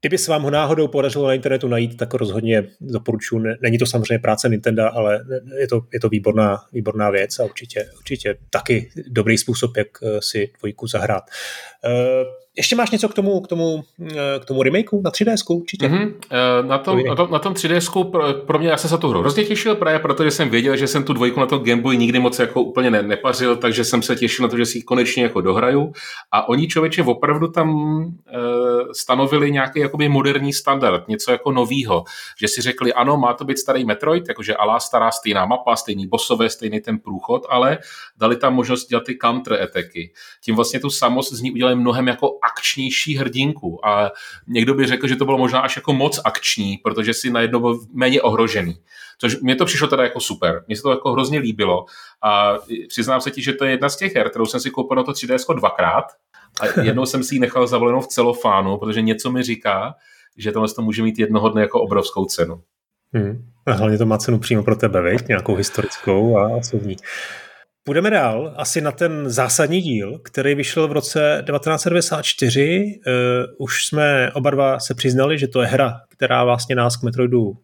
Kdyby se vám ho náhodou podařilo na internetu najít, tak rozhodně doporučuji. Není to samozřejmě práce Nintendo, ale je to, je to výborná, výborná věc a určitě, určitě taky dobrý způsob, jak eh, si dvojku zahrát. Ještě máš něco k tomu, k tomu, eh, k tomu remakeu na 3DS určitě? Mm-hmm. Na, tom, na, tom, na tom 3DS pro, pro mě, já jsem se tu hru hrozně těšil, právě protože jsem věděl, že jsem tu dvojku na tom Game Boy nikdy moc jako úplně ne, nepařil, takže jsem se těšil na to, že si ji konečně jako dohraju. A oni člověče opravdu tam e, stanovili nějaký jakoby moderní standard, něco jako novýho, že si řekli, ano, má to být starý Metroid, jakože alá stará stejná mapa, stejný bosové, stejný ten průchod, ale dali tam možnost dělat ty counter attacky. Tím vlastně tu samost z ní udělali mnohem jako akčnější hrdinku. A někdo by řekl, že to bylo možná až jako moc akční, protože si najednou byl méně ohrožený. Což mě to přišlo teda jako super. Mně se to jako hrozně líbilo. A přiznám se ti, že to je jedna z těch her, kterou jsem si koupil na to 3DS dvakrát. A jednou jsem si ji nechal zavolenou v celofánu, protože něco mi říká, že tohle to může mít jednoho dne jako obrovskou cenu. Hmm. A hlavně to má cenu přímo pro tebe, viď? nějakou historickou a osobní. Půjdeme dál, asi na ten zásadní díl, který vyšel v roce 1994. Uh, eh, už jsme oba dva se přiznali, že to je hra, která vlastně nás k Metroidu uh,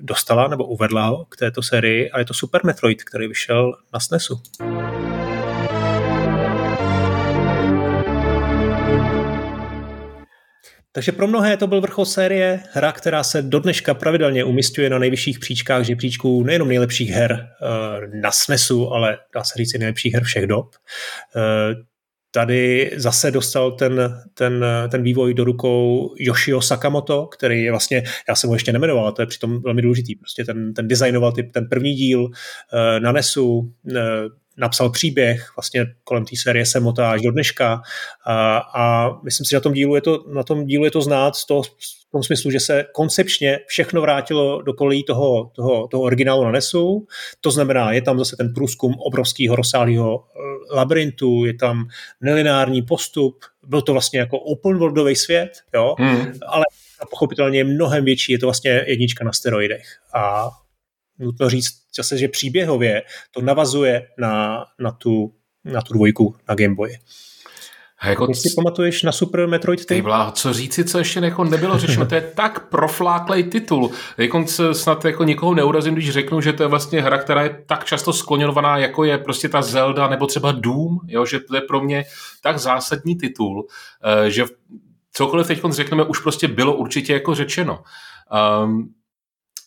dostala nebo uvedla ho k této sérii a je to Super Metroid, který vyšel na SNESu. Takže pro mnohé to byl vrchol série, hra, která se do dneška pravidelně umistuje na nejvyšších příčkách žebříčků nejenom nejlepších her eh, na SNESu, ale dá se říct i nejlepších her všech dob. Eh, tady zase dostal ten, ten, ten vývoj do rukou Yoshio Sakamoto, který je vlastně, já jsem ho ještě nemenoval, to je přitom velmi důležitý, prostě ten, ten designoval typ, ten první díl uh, na NESu, uh, napsal příběh, vlastně kolem té série se motá až do dneška a, a myslím si, že na tom dílu je to, na tom dílu je to znát z toho, tom smyslu, že se koncepčně všechno vrátilo do kolejí toho, toho, toho originálu na NESu, to znamená, je tam zase ten průzkum obrovského rozsáhlého eh, labirintu, je tam nelinární postup, byl to vlastně jako open worldový svět, jo, hmm. ale pochopitelně je mnohem větší, je to vlastně jednička na steroidech a nutno říct zase, že příběhově to navazuje na, na, tu, na tu dvojku na Game Boy. A jako si pamatuješ na Super Metroid ty? Vlá, co říci, co ještě jako nebylo řečeno, to je tak profláklej titul. Jako snad jako nikoho neurazím, když řeknu, že to je vlastně hra, která je tak často skloněnovaná, jako je prostě ta Zelda nebo třeba Doom, jo, že to je pro mě tak zásadní titul, eh, že cokoliv teď řekneme, už prostě bylo určitě jako řečeno. Um,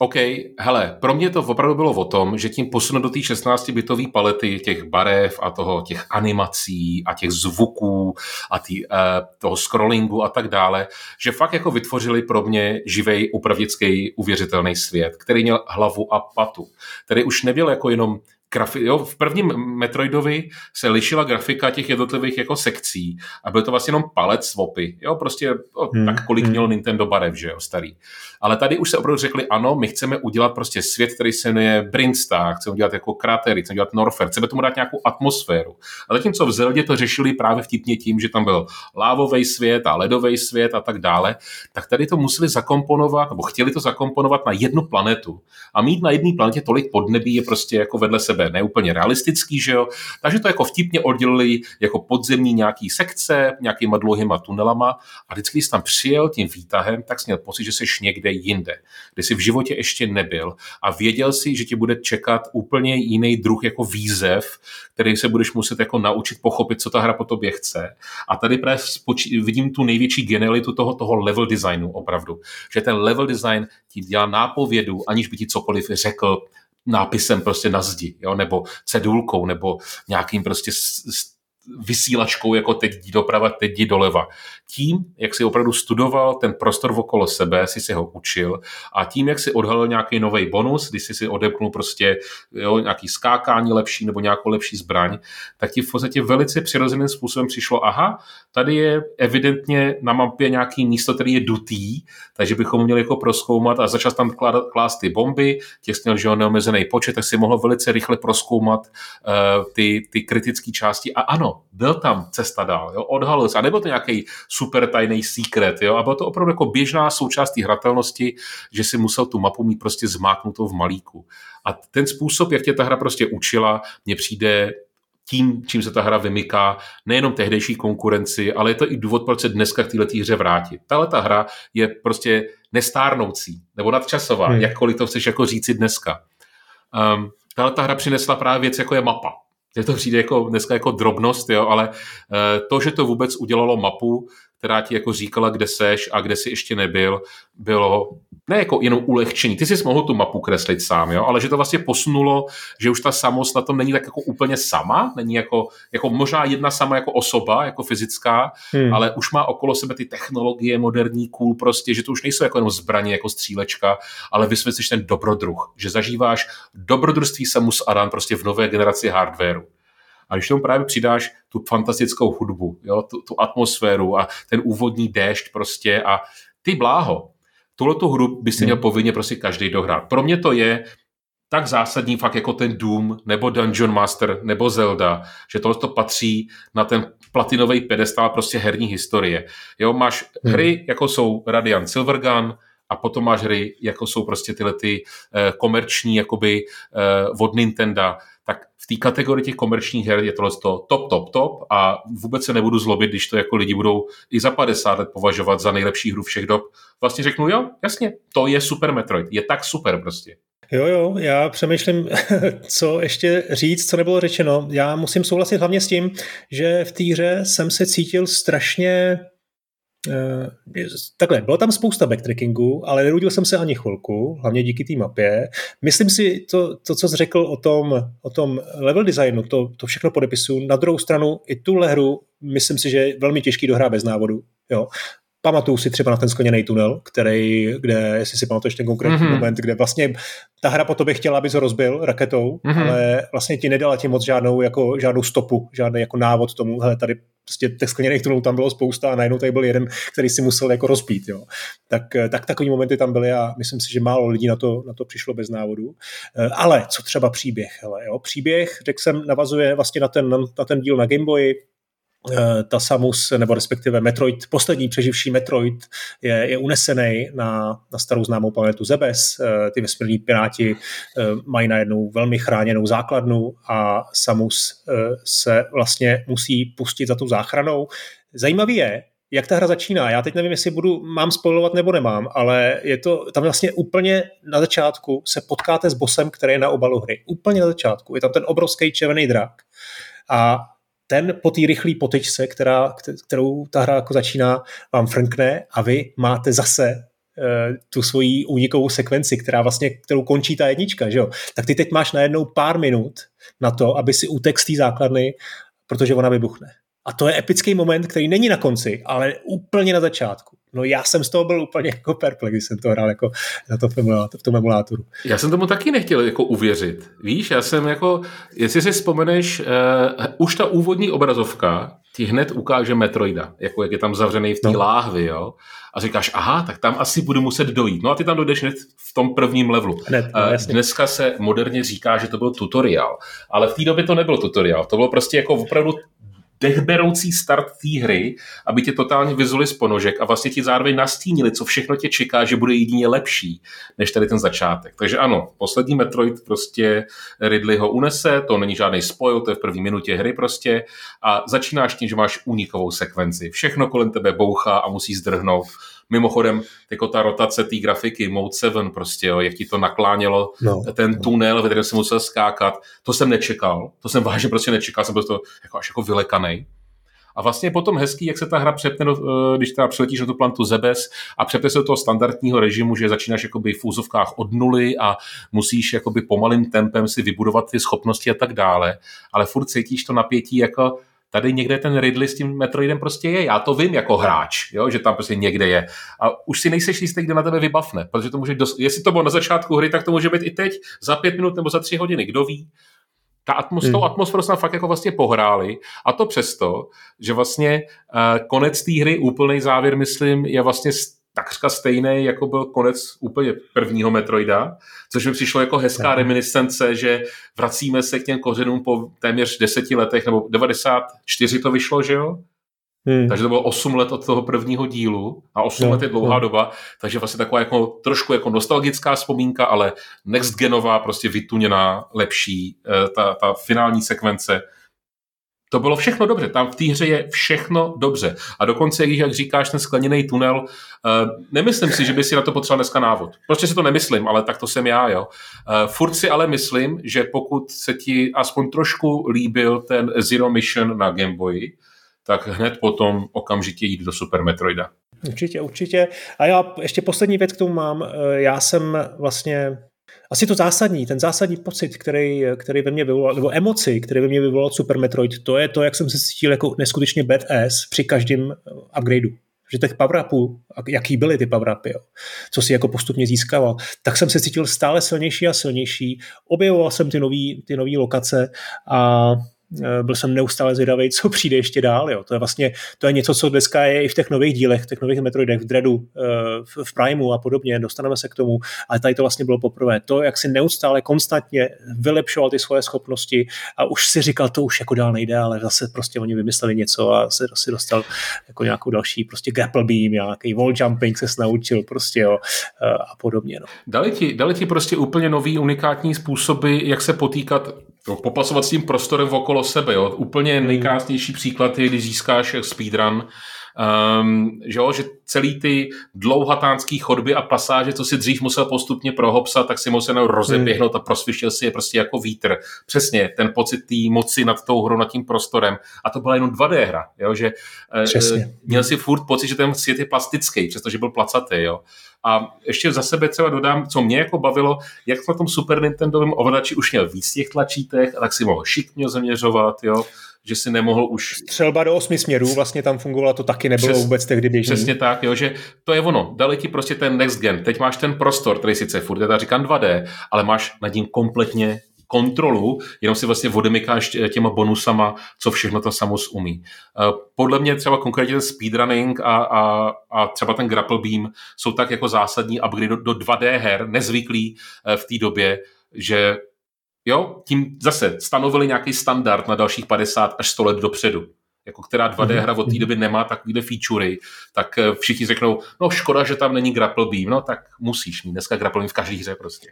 OK, hele, pro mě to opravdu bylo o tom, že tím posunout do té 16-bitové palety těch barev a toho, těch animací a těch zvuků a tý, uh, toho scrollingu a tak dále, že fakt jako vytvořili pro mě živej, upravdický, uvěřitelný svět, který měl hlavu a patu, který už nebyl jako jenom grafi- jo, v prvním Metroidovi se lišila grafika těch jednotlivých jako sekcí a byl to vlastně jenom palec swapy, jo, prostě jo, hmm. tak kolik hmm. měl Nintendo barev, že jo, starý. Ale tady už se opravdu řekli, ano, my chceme udělat prostě svět, který se jmenuje Brinstar, chceme udělat jako krátery, chceme udělat Norfair, chceme tomu dát nějakou atmosféru. A zatímco v Zeldě to řešili právě vtipně tím, že tam byl lávový svět a ledový svět a tak dále, tak tady to museli zakomponovat, nebo chtěli to zakomponovat na jednu planetu. A mít na jedné planetě tolik podnebí je prostě jako vedle sebe neúplně realistický, že jo. Takže to jako vtipně oddělili jako podzemní nějaký sekce, nějakýma dlouhýma tunelama a vždycky, když jsi tam přijel tím výtahem, tak jsi měl pocit, že jsi někde jinde, kde jsi v životě ještě nebyl a věděl si, že ti bude čekat úplně jiný druh jako výzev, který se budeš muset jako naučit pochopit, co ta hra po tobě chce. A tady právě spoči- vidím tu největší genialitu toho, toho level designu opravdu. Že ten level design ti dělá nápovědu, aniž by ti cokoliv řekl, nápisem prostě na zdi, jo? nebo cedulkou, nebo nějakým prostě vysílačkou, jako teď jdi doprava, teď jdi doleva. Tím, jak si opravdu studoval ten prostor okolo sebe, si si ho učil a tím, jak si odhalil nějaký nový bonus, když si si odepnul prostě jo, nějaký skákání lepší nebo nějakou lepší zbraň, tak ti v podstatě velice přirozeným způsobem přišlo, aha, tady je evidentně na mapě nějaký místo, který je dutý, takže bychom měli jako proskoumat a začal tam klást ty bomby, těch měl že neomezený počet, tak si mohl velice rychle proskoumat uh, ty, ty kritické části a ano, byl tam cesta dál, jo, odhalil se. A nebyl to nějaký super tajný secret, jo, a bylo to opravdu jako běžná součást té hratelnosti, že si musel tu mapu mít prostě zmáknutou v malíku. A ten způsob, jak tě ta hra prostě učila, mně přijde tím, čím se ta hra vymyká, nejenom tehdejší konkurenci, ale je to i důvod, proč se dneska k této hře vrátit. Tahle ta hra je prostě nestárnoucí nebo nadčasová, hmm. jakkoliv to chceš jako říci dneska. Um, tahle ta hra přinesla právě věc, jako je mapa. Je to přijde jako dneska jako drobnost, jo, ale eh, to, že to vůbec udělalo mapu, která ti jako říkala, kde seš a kde jsi ještě nebyl, bylo ne jako jenom ulehčení. Ty jsi mohl tu mapu kreslit sám, jo? ale že to vlastně posunulo, že už ta samost na tom není tak jako úplně sama, není jako, jako možná jedna sama jako osoba, jako fyzická, hmm. ale už má okolo sebe ty technologie moderní, cool prostě, že to už nejsou jako jenom zbraně, jako střílečka, ale vysvětlíš ten dobrodruh, že zažíváš dobrodružství Samus Aran prostě v nové generaci hardwareu. A když tomu právě přidáš tu fantastickou hudbu, jo, tu, tu atmosféru a ten úvodní déšť prostě a ty bláho, tuhle tu hru by si měl hmm. povinně prostě každý dohrát. Pro mě to je tak zásadní fakt jako ten Doom, nebo Dungeon Master, nebo Zelda, že tohle to patří na ten platinový pedestál prostě herní historie. Jo, máš hmm. hry, jako jsou Radiant Silvergun, a potom máš hry, jako jsou prostě tyhle ty eh, komerční, jakoby eh, od Nintendo, tak v té kategorii těch komerčních her je tohle to top, top, top a vůbec se nebudu zlobit, když to jako lidi budou i za 50 let považovat za nejlepší hru všech dob. Vlastně řeknu, jo, jasně, to je Super Metroid, je tak super prostě. Jo, jo, já přemýšlím, *laughs* co ještě říct, co nebylo řečeno. Já musím souhlasit hlavně s tím, že v té hře jsem se cítil strašně takhle, bylo tam spousta backtrackingu, ale nenudil jsem se ani chvilku, hlavně díky té mapě. Myslím si, to, to co jsi řekl o tom, o tom level designu, to, to všechno podepisu. Na druhou stranu i tuhle hru myslím si, že je velmi těžký dohrát bez návodu. Jo. Pamatuju si třeba na ten skleněný tunel, který, kde, jestli si pamatuješ ten konkrétní mm-hmm. moment, kde vlastně ta hra po tobě chtěla, abys ho rozbil raketou, mm-hmm. ale vlastně ti nedala ti moc žádnou, jako, žádnou stopu, žádný jako návod tomu, hele, tady prostě těch skleněných tunelů tam bylo spousta a najednou tady byl jeden, který si musel jako rozbít, jo. Tak, tak takový momenty tam byly a myslím si, že málo lidí na to, na to přišlo bez návodu. Ale co třeba příběh, hele, jo. Příběh, řekl jsem, navazuje vlastně na ten, na ten díl na Gameboy, Eh, ta Samus, nebo respektive Metroid, poslední přeživší Metroid je, je unesený na, na starou známou planetu Zebes. Eh, ty vesmírní piráti eh, mají najednou velmi chráněnou základnu a Samus se vlastně musí pustit za tu záchranou. Zajímavý je, jak ta hra začíná. Já teď nevím, jestli budu, mám spojovat nebo nemám, ale je to tam vlastně úplně na začátku se potkáte s bosem, který je na obalu hry. Úplně na začátku. Je tam ten obrovský červený drak. A ten po té rychlé potečce, která, kterou ta hra jako začíná, vám frnkne a vy máte zase uh, tu svoji únikovou sekvenci, která vlastně, kterou končí ta jednička, že jo? tak ty teď máš najednou pár minut na to, aby si utek z té základny, protože ona vybuchne. A to je epický moment, který není na konci, ale úplně na začátku. No já jsem z toho byl úplně jako perplex, když jsem to hrál jako na to v tom emulátoru. Já jsem tomu taky nechtěl jako uvěřit. Víš, já jsem jako, jestli si vzpomeneš, uh, už ta úvodní obrazovka ti hned ukáže Metroida, jako jak je tam zavřený v té no. láhvi, jo. A říkáš, aha, tak tam asi budu muset dojít. No a ty tam dojdeš hned v tom prvním levelu. Hned, no, uh, dneska se moderně říká, že to byl tutoriál, ale v té době to nebyl tutoriál. To bylo prostě jako opravdu dechberoucí start té hry, aby tě totálně vyzuli z ponožek a vlastně ti zároveň nastínili, co všechno tě čeká, že bude jedině lepší než tady ten začátek. Takže ano, poslední Metroid prostě Ridley ho unese, to není žádný spoil, to je v první minutě hry prostě a začínáš tím, že máš únikovou sekvenci. Všechno kolem tebe bouchá a musí zdrhnout Mimochodem, jako ta rotace té grafiky, Mode 7 prostě, jo, jak ti to naklánělo, no, ten tunel, ve kterém jsem musel skákat, to jsem nečekal, to jsem *laughs* vážně prostě nečekal, jsem byl to jako až jako vylekanej. A vlastně je potom hezký, jak se ta hra přepne, do, eh, když teda přiletíš na tu plantu Zebes a přepne se do toho standardního režimu, že začínáš jakoby v úzovkách od nuly a musíš jakoby pomalým tempem si vybudovat ty schopnosti a tak dále. Ale furt cítíš to napětí jako tady někde ten Ridley s tím Metroidem prostě je. Já to vím jako hráč, jo, že tam prostě někde je. A už si nejseš jistý, kde na tebe vybavne, protože to může, dos- jestli to bylo na začátku hry, tak to může být i teď, za pět minut nebo za tři hodiny, kdo ví. Ta atmos, hmm. atmosféru jsme fakt jako vlastně pohráli a to přesto, že vlastně uh, konec té hry, úplný závěr, myslím, je vlastně takřka stejný, jako byl konec úplně prvního Metroida, což mi přišlo jako hezká reminiscence, že vracíme se k těm kořenům po téměř deseti letech, nebo 94 to vyšlo, že jo? Hmm. Takže to bylo 8 let od toho prvního dílu a 8 no, let je dlouhá no. doba, takže vlastně taková jako trošku jako nostalgická vzpomínka, ale next genová, prostě vytuněná, lepší, eh, ta, ta finální sekvence to bylo všechno dobře, tam v té hře je všechno dobře. A dokonce, jak říkáš, ten skleněný tunel, uh, nemyslím si, že by si na to potřeboval dneska návod. Prostě si to nemyslím, ale tak to jsem já, jo. Uh, furt si ale myslím, že pokud se ti aspoň trošku líbil ten Zero Mission na Game Boy, tak hned potom okamžitě jít do Super Metroida. Určitě, určitě. A já ještě poslední věc k tomu mám. Eh, já jsem vlastně asi to zásadní, ten zásadní pocit, který, který ve mně vyvolal, nebo emoci, který ve mně vyvolal Super Metroid, to je to, jak jsem se cítil jako neskutečně badass při každém upgradeu že těch power jaký byly ty power jo, co si jako postupně získával, tak jsem se cítil stále silnější a silnější. Objevoval jsem ty nové ty nový lokace a Eh, byl jsem neustále zvědavý, co přijde ještě dál. Jo. To je vlastně to je něco, co dneska je i v těch nových dílech, v těch nových Metroidech, v Dreadu, eh, v Primeu a podobně, dostaneme se k tomu, ale tady to vlastně bylo poprvé. To, jak si neustále, konstantně vylepšoval ty svoje schopnosti a už si říkal, to už jako dál nejde, ale zase prostě oni vymysleli něco a se si dostal jako nějakou další prostě grapple beam, nějaký wall jumping se naučil prostě jo, eh, a podobně. No. Dali, ti, dali ti prostě úplně nový unikátní způsoby, jak se potýkat No, popasovat s tím prostorem okolo sebe. Jo. Úplně hmm. nejkrásnější příklad je, když získáš speedrun Um, že, jo, že celý ty dlouhatánský chodby a pasáže, co si dřív musel postupně prohopsat, tak si musel rozeběhnout a prosvištěl si je prostě jako vítr. Přesně, ten pocit té moci nad tou hrou, nad tím prostorem. A to byla jenom 2D hra, jo, že eh, Přesně. měl si furt pocit, že ten svět je plastický, přestože byl placatý. Jo. A ještě za sebe třeba dodám, co mě jako bavilo, jak na tom Super Nintendovém ovladači už měl víc těch tlačítek, a tak si mohl šikmě zaměřovat, jo že si nemohl už... Střelba do osmi směrů, vlastně tam fungovala, to taky nebylo Přes, vůbec tehdy běžný. Přesně tak, jo, že to je ono, dali ti prostě ten next gen, teď máš ten prostor, který sice furt, já říkám 2D, ale máš nad ním kompletně kontrolu, jenom si vlastně odemykáš těma bonusama, co všechno to Samus umí. Eh, podle mě třeba konkrétně ten speedrunning a, a, a třeba ten grapple beam jsou tak jako zásadní upgrade do, do 2D her, nezvyklý eh, v té době, že jo, tím zase stanovili nějaký standard na dalších 50 až 100 let dopředu jako která 2D mhm. hra od té doby nemá takovýhle featurey, tak eh, všichni řeknou, no škoda, že tam není grapple beam, no tak musíš mít, dneska grapple beam v každé hře prostě.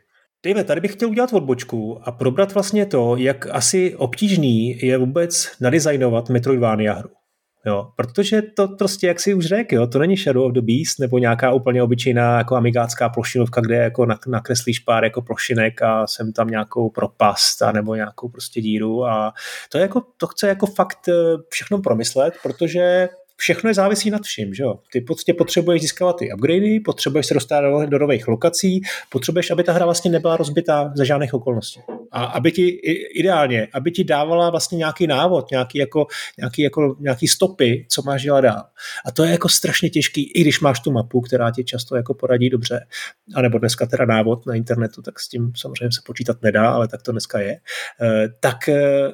Dave, tady bych chtěl udělat odbočku a probrat vlastně to, jak asi obtížný je vůbec nadizajnovat Metroidvania hru. Jo, protože to prostě, jak si už řekl, jo, to není Shadow of the Beast nebo nějaká úplně obyčejná jako amigácká plošinovka, kde jako nakreslíš pár jako plošinek a jsem tam nějakou propast a nebo nějakou prostě díru a to, je jako, to chce jako fakt eh, všechno promyslet, protože všechno je závisí nad vším, že jo. Ty prostě potřebuješ získávat ty upgradey, potřebuješ se dostat do, nových lokací, potřebuješ, aby ta hra vlastně nebyla rozbitá za žádných okolností. A aby ti ideálně, aby ti dávala vlastně nějaký návod, nějaký, jako, nějaký, jako, nějaký stopy, co máš dělat dál. A to je jako strašně těžký, i když máš tu mapu, která ti často jako poradí dobře, a nebo dneska teda návod na internetu, tak s tím samozřejmě se počítat nedá, ale tak to dneska je. Eh, tak eh,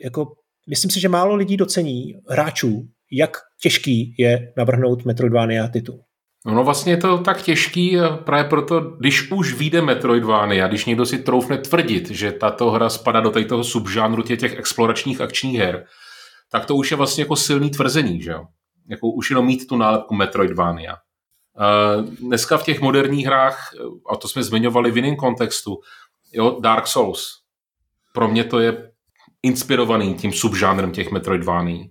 jako myslím si, že málo lidí docení hráčů, jak těžký je navrhnout Metroidvania titul. No, no vlastně je to tak těžký právě proto, když už vyjde Metroidvania, když někdo si troufne tvrdit, že tato hra spadá do toho subžánru těch, těch exploračních akčních her, tak to už je vlastně jako silný tvrzení, že jo? Jako už jenom mít tu nálepku Metroidvania. Dneska v těch moderních hrách, a to jsme zmiňovali v jiném kontextu, jo, Dark Souls. Pro mě to je inspirovaný tím subžánrem těch Metroidvání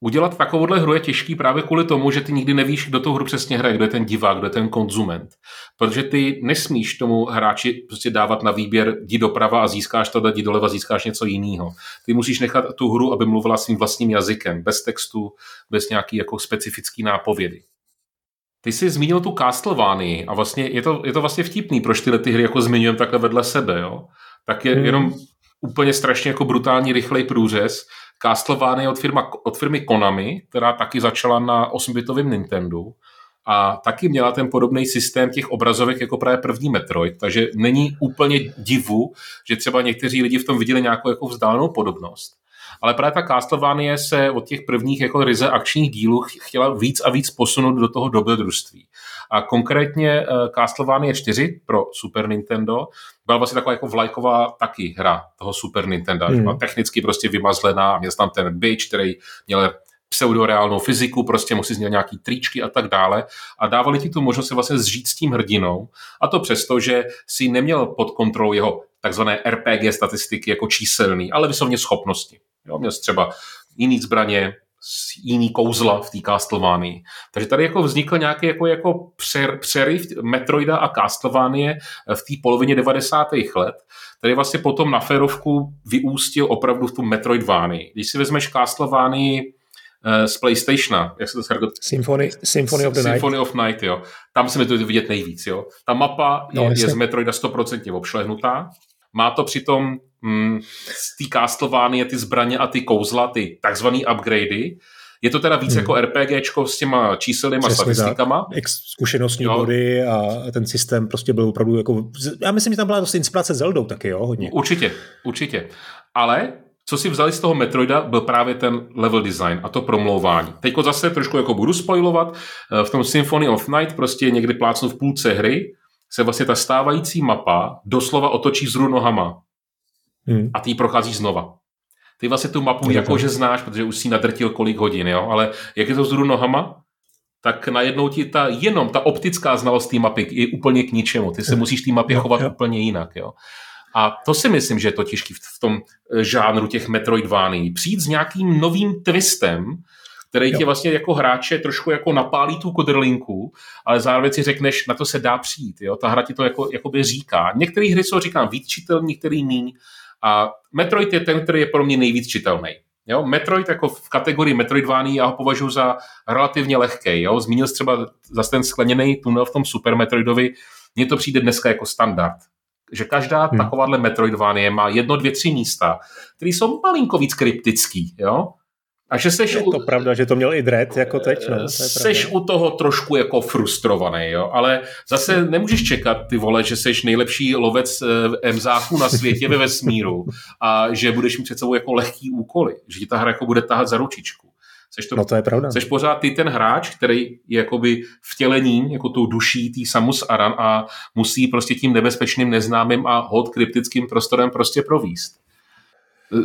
udělat takovouhle hru je těžký právě kvůli tomu, že ty nikdy nevíš, kdo tu hru přesně hraje, kdo je ten divák, kdo je ten konzument. Protože ty nesmíš tomu hráči prostě dávat na výběr, jdi doprava a získáš to, jdi doleva, získáš něco jiného. Ty musíš nechat tu hru, aby mluvila svým vlastním jazykem, bez textu, bez nějaký jako specifický nápovědy. Ty jsi zmínil tu Castlevanii a vlastně je to, je to vlastně vtipný, proč tyhle ty hry jako zmiňujeme takhle vedle sebe, jo? Tak je hmm. jenom úplně strašně jako brutální rychlej průřez, Castlevania od, firma, od firmy Konami, která taky začala na 8-bitovém Nintendo a taky měla ten podobný systém těch obrazovek jako právě první Metroid, takže není úplně divu, že třeba někteří lidi v tom viděli nějakou jako vzdálenou podobnost. Ale právě ta Castlevania se od těch prvních jako ryze akčních dílů chtěla víc a víc posunout do toho dobrodružství. A konkrétně uh, Castlevania 4 pro Super Nintendo byla vlastně taková jako vlajková taky hra toho Super Nintendo. Hmm. Byla technicky prostě vymazlená, měl tam ten bitch, který měl pseudoreálnou fyziku, prostě musí měl nějaký tričky a tak dále a dávali ti tu možnost se vlastně zžít s tím hrdinou a to přesto, že si neměl pod kontrolou jeho takzvané RPG statistiky jako číselný, ale vyslovně schopnosti. Jo, měl třeba jiný zbraně, jiný kouzla v té Castlevanii. Takže tady jako vznikl nějaký jako, jako přeryv Metroida a Castlevanie v té polovině 90. let, který vlastně potom na férovku vyústil opravdu v tu Metroidvanii. Když si vezmeš Castlevanii eh, z PlayStationa, jak se to řekl? Symphony, Symphony of the Night. Symphony of Night, jo. Tam se mi to vidět nejvíc, jo. Ta mapa no, je, je z Metroida 100% obšlehnutá. Má to přitom mm, z té Castlevanie ty zbraně a ty kouzla, ty takzvané upgradey. Je to teda víc hmm. jako RPGčko s těma číselnýma statistikama. Tak. Zkušenostní jo. body a ten systém prostě byl opravdu jako... Já myslím, že tam byla dost inspirace Zeldou taky, jo, hodně. Určitě, určitě. Ale co si vzali z toho Metroida, byl právě ten level design a to promlouvání. Teď zase trošku jako budu spoilovat, v tom Symphony of Night prostě někdy plácnu v půlce hry, se vlastně ta stávající mapa doslova otočí zru nohama. Hmm. A ty ji procházíš znova. Ty vlastně tu mapu jakože znáš, protože už si nadrtil kolik hodin, jo? ale jak je to zru nohama, tak najednou ti ta, jenom ta optická znalost té mapy je úplně k ničemu. Ty se musíš té mapě chovat jo. úplně jinak. Jo? A to si myslím, že je to těžké v tom eh, žánru těch Metroidvány. Přijít s nějakým novým twistem, který jo. tě vlastně jako hráče trošku jako napálí tu kodrlinku, ale zároveň si řekneš, na to se dá přijít. Jo? Ta hra ti to jako, jakoby říká. Některé hry jsou, říkám, víc čitelný, některý míň. A Metroid je ten, který je pro mě nejvíc čitelný. Jo, Metroid jako v kategorii Metroidvání já ho považuji za relativně lehký. Jo? Zmínil jsi třeba za ten skleněný tunel v tom Super Metroidovi. Mně to přijde dneska jako standard. Že každá hmm. takováhle Metroidvanie má jedno, dvě, tři místa, které jsou malinko víc kryptický. Jo? A že seš je to u... pravda, že to měl i Dredd jako teď, no. To seš u toho trošku jako frustrovaný, jo, ale zase nemůžeš čekat, ty vole, že seš nejlepší lovec eh, MZáků na světě ve vesmíru a že budeš mít před sebou jako lehký úkoly, že ti ta hra jako bude tahat za ručičku. Seš to, no to je pravda. Seš pořád ty ten hráč, který je jakoby vtělením, jako tou duší tý Samus Aran a musí prostě tím nebezpečným, neznámým a hod kryptickým prostorem prostě províst.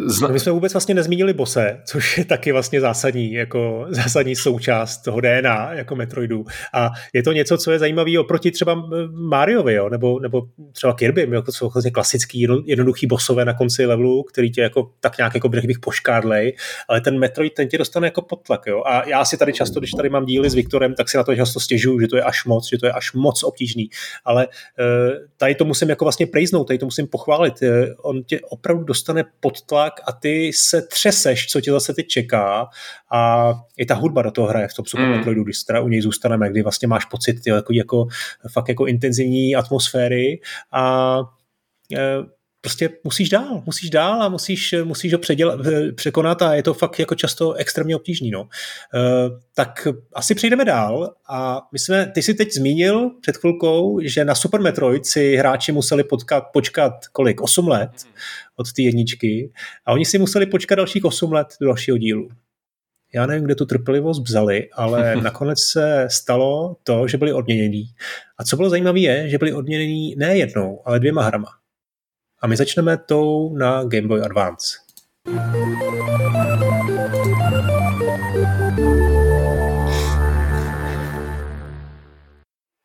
Zna... My jsme vůbec vlastně nezmínili bose, což je taky vlastně zásadní, jako zásadní součást toho DNA jako Metroidu. A je to něco, co je zajímavé oproti třeba Mariovi, jo? Nebo, nebo třeba Kirby, jako jsou vlastně klasický, jednoduchý bosové na konci levelu, který tě jako tak nějak jako bych poškádlej, ale ten Metroid ten tě dostane jako potlak. Jo? A já si tady často, když tady mám díly s Viktorem, tak si na to často stěžuju, že to je až moc, že to je až moc obtížný. Ale uh, tady to musím jako vlastně prejznout, tady to musím pochválit. On tě opravdu dostane pod tlak a ty se třeseš, co tě zase teď čeká a i ta hudba do toho hraje v tom Super mm. Metroidu, když teda u něj zůstaneme, kdy vlastně máš pocit ty, jako, jako, fakt jako intenzivní atmosféry a e, prostě musíš dál, musíš dál a musíš, musíš ho předěl, překonat a je to fakt jako často extrémně obtížný. No. Uh, tak asi přejdeme dál a my jsme, ty jsi teď zmínil před chvilkou, že na Super Metroid si hráči museli potkat, počkat kolik, 8 let od té jedničky a oni si museli počkat dalších 8 let do dalšího dílu. Já nevím, kde tu trpělivost vzali, ale *laughs* nakonec se stalo to, že byli odměnění. A co bylo zajímavé je, že byli odměnění ne jednou, ale dvěma hrama. A my začneme tou na Game Boy Advance.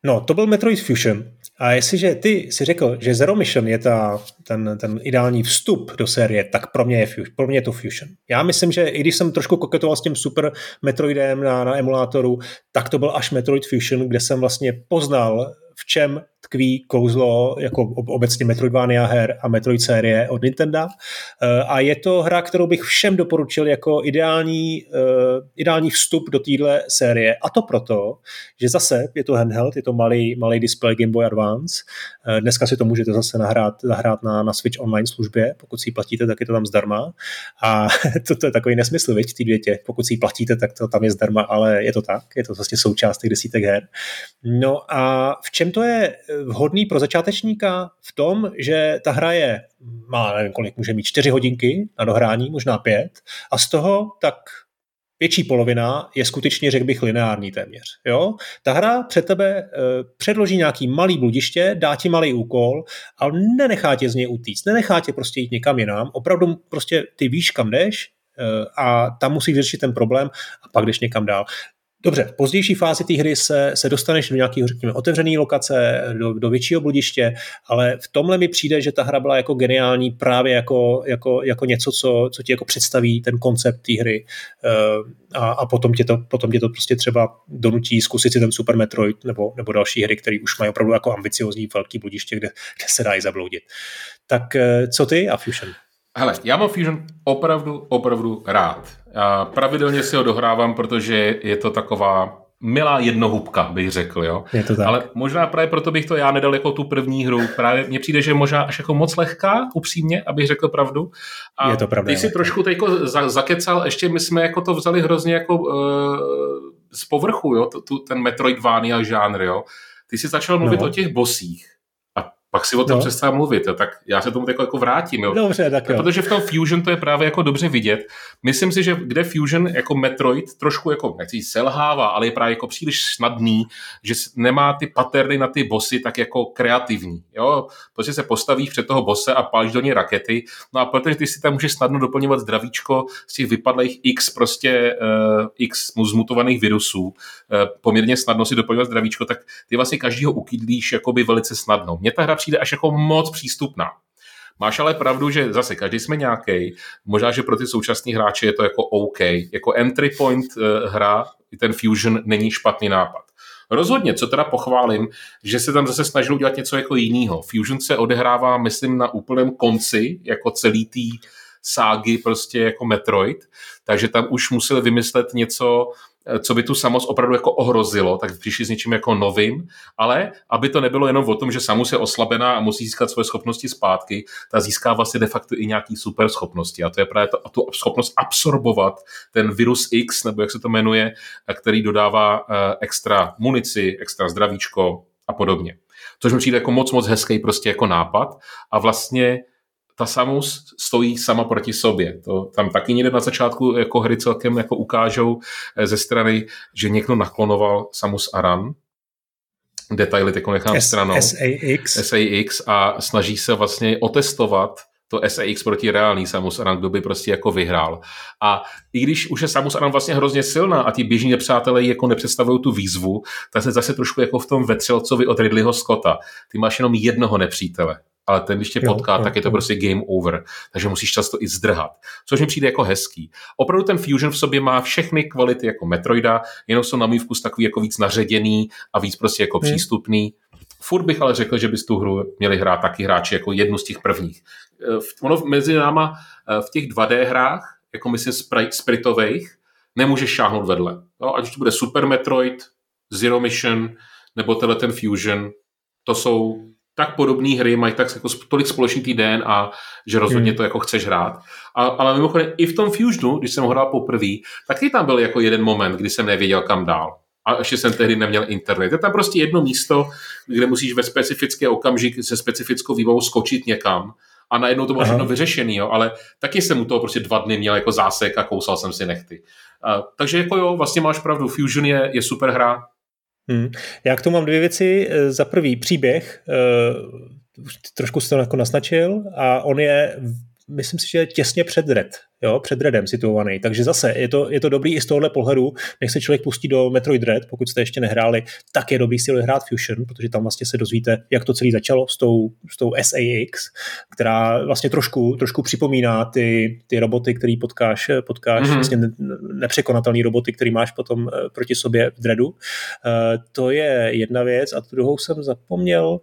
No, to byl Metroid Fusion. A jestliže ty si řekl, že Zero Mission je ta, ten, ten ideální vstup do série, tak pro mě, je, pro mě je to Fusion. Já myslím, že i když jsem trošku koketoval s tím Super Metroidem na, na emulátoru, tak to byl až Metroid Fusion, kde jsem vlastně poznal, v čem tkví kouzlo jako obecně Metroidvania her a Metroid série od Nintendo. Eh, a je to hra, kterou bych všem doporučil jako ideální, eh, ideální vstup do téhle série. A to proto, že zase je to handheld, je to malý, malý display Game Boy Advance. Eh, dneska si to můžete zase nahrát, zahrát na, na Switch online službě. Pokud si ji platíte, tak je to tam zdarma. A *laughs* to, to je takový nesmysl, viď, ty větě. Pokud si ji platíte, tak to tam je zdarma, ale je to tak. Je to vlastně součást těch desítek her. No a v čem to je vhodný pro začátečníka v tom, že ta hra je, má nevím kolik, může mít čtyři hodinky na dohrání, možná pět, a z toho tak větší polovina je skutečně, řekl bych, lineární téměř. Jo? Ta hra před tebe e, předloží nějaký malý bludiště, dá ti malý úkol, ale nenechá tě z něj utíct, nenechá tě prostě jít někam jinam, opravdu prostě ty víš, kam jdeš, eh, a tam musíš řešit ten problém a pak jdeš někam dál. Dobře, v pozdější fázi té hry se, se dostaneš do nějakého, řekněme, otevřené lokace, do, do většího bludiště, ale v tomhle mi přijde, že ta hra byla jako geniální právě jako, jako, jako něco, co, co ti jako představí ten koncept té hry eh, a, a potom, tě to, potom tě to prostě třeba donutí zkusit si ten Super Metroid nebo, nebo další hry, které už mají opravdu jako ambiciozní velký bludiště, kde, kde se dá i zabloudit. Tak eh, co ty a Fusion? Hele, já mám Fusion opravdu, opravdu rád. A pravidelně si ho dohrávám, protože je to taková milá jednohubka, bych řekl, jo. Je to tak. Ale možná právě proto bych to já nedal jako tu první hru. Právě mně přijde, že možná až jako moc lehká, upřímně, abych řekl pravdu. A je to pravda. Ty si trošku teďko za, zakecal, ještě my jsme jako to vzali hrozně jako uh, z povrchu, jo, tu, ten Metroidvania žánr, jo. Ty jsi začal mluvit no. o těch bosích pak si o tom no. přestal mluvit, jo, tak já se tomu jako, jako vrátím. Jo. Dobře, tak jo. Protože v tom Fusion to je právě jako dobře vidět. Myslím si, že kde Fusion jako Metroid trošku jako, nechci selhává, ale je právě jako příliš snadný, že nemá ty paterny na ty bossy tak jako kreativní. Jo? Prostě se postavíš před toho bose a pálíš do něj rakety, no a protože ty si tam můžeš snadno doplňovat zdravíčko z těch vypadlých x prostě uh, x zmutovaných virusů, uh, poměrně snadno si doplňovat zdravíčko, tak ty vlastně každýho ukydlíš jakoby velice snadno. Mě ta hra přijde až jako moc přístupná. Máš ale pravdu, že zase každý jsme nějaký. Možná, že pro ty současní hráče je to jako OK. Jako entry point uh, hra, ten Fusion není špatný nápad. Rozhodně, co teda pochválím, že se tam zase snažil udělat něco jako jiného. Fusion se odehrává, myslím, na úplném konci, jako celý tý ságy prostě jako Metroid, takže tam už museli vymyslet něco, Eh, co by tu Samus opravdu jako ohrozilo, tak přišli s něčím jako novým, ale aby to nebylo jenom o tom, že Samus je oslabená a musí získat svoje schopnosti zpátky, ta získá vlastně de facto i nějaký super schopnosti a to je právě to, tu schopnost absorbovat ten virus X, nebo jak se to jmenuje, který dodává uh, extra munici, extra zdravíčko a podobně. Což mi přijde jako moc, moc hezký prostě jako nápad a vlastně ta Samus stojí sama proti sobě. To tam taky někde na začátku jako hry celkem jako ukážou eh, ze strany, že někdo naklonoval Samus Aran. Detaily teď nechám S- stranou. SAX. SAX a snaží se vlastně otestovat to SAX proti reálný Samus Aran, kdo by prostě jako vyhrál. A i když už je Samus Aran vlastně hrozně silná a ti běžní nepřátelé ji jako nepředstavují tu výzvu, tak se zase trošku jako v tom vetřelcovi od Ridleyho Scotta. Ty máš jenom jednoho nepřítele ale ten, když tě potká, jo, tak je to jo. prostě game over. Takže musíš často i zdrhat. Což mi přijde jako hezký. Opravdu ten Fusion v sobě má všechny kvality jako Metroida, jenom jsou na můj vkus takový jako víc naředěný a víc prostě jako hmm. přístupný. Furt bych ale řekl, že bys tu hru měli hrát taky hráči jako jednu z těch prvních. Eh, ono mezi náma eh, v těch 2D hrách, jako myslím spritových, nemůžeš šáhnout vedle. Jo? Ať už to bude Super Metroid, Zero Mission, nebo tenhle ten Fusion, to jsou tak podobné hry mají tak jako tolik společný tý a že rozhodně hmm. to jako chceš hrát. A, ale mimochodem i v tom Fusionu, když jsem ho hrál poprvé, taky tam byl jako jeden moment, kdy jsem nevěděl kam dál. A ještě jsem tehdy neměl internet. Je tam prostě jedno místo, kde musíš ve specifické okamžik se specifickou výbavou skočit někam a najednou to bylo všechno vyřešený, jo, ale taky jsem u toho prostě dva dny měl jako zásek a kousal jsem si nechty. A, takže jako jo, vlastně máš pravdu, Fusion je, je super hra, Hmm. Já k tomu mám dvě věci. Eh, za prvý příběh, uh, trošku jsi to jako naznačil a on je myslím si, že je těsně před Red, jo, před Redem situovaný. Takže zase je to, je to dobrý i z tohohle pohledu, než se člověk pustí do Metroid Red, pokud jste ještě nehráli, tak je dobrý si hrát Fusion, protože tam vlastně se dozvíte, jak to celé začalo s tou, s tou SAX, která vlastně trošku, trošku připomíná ty, ty roboty, který potkáš, potkáš mm-hmm. vlastně nepřekonatelný roboty, který máš potom eh, proti sobě v Dreadu. Uh, to je jedna věc a tu druhou jsem zapomněl,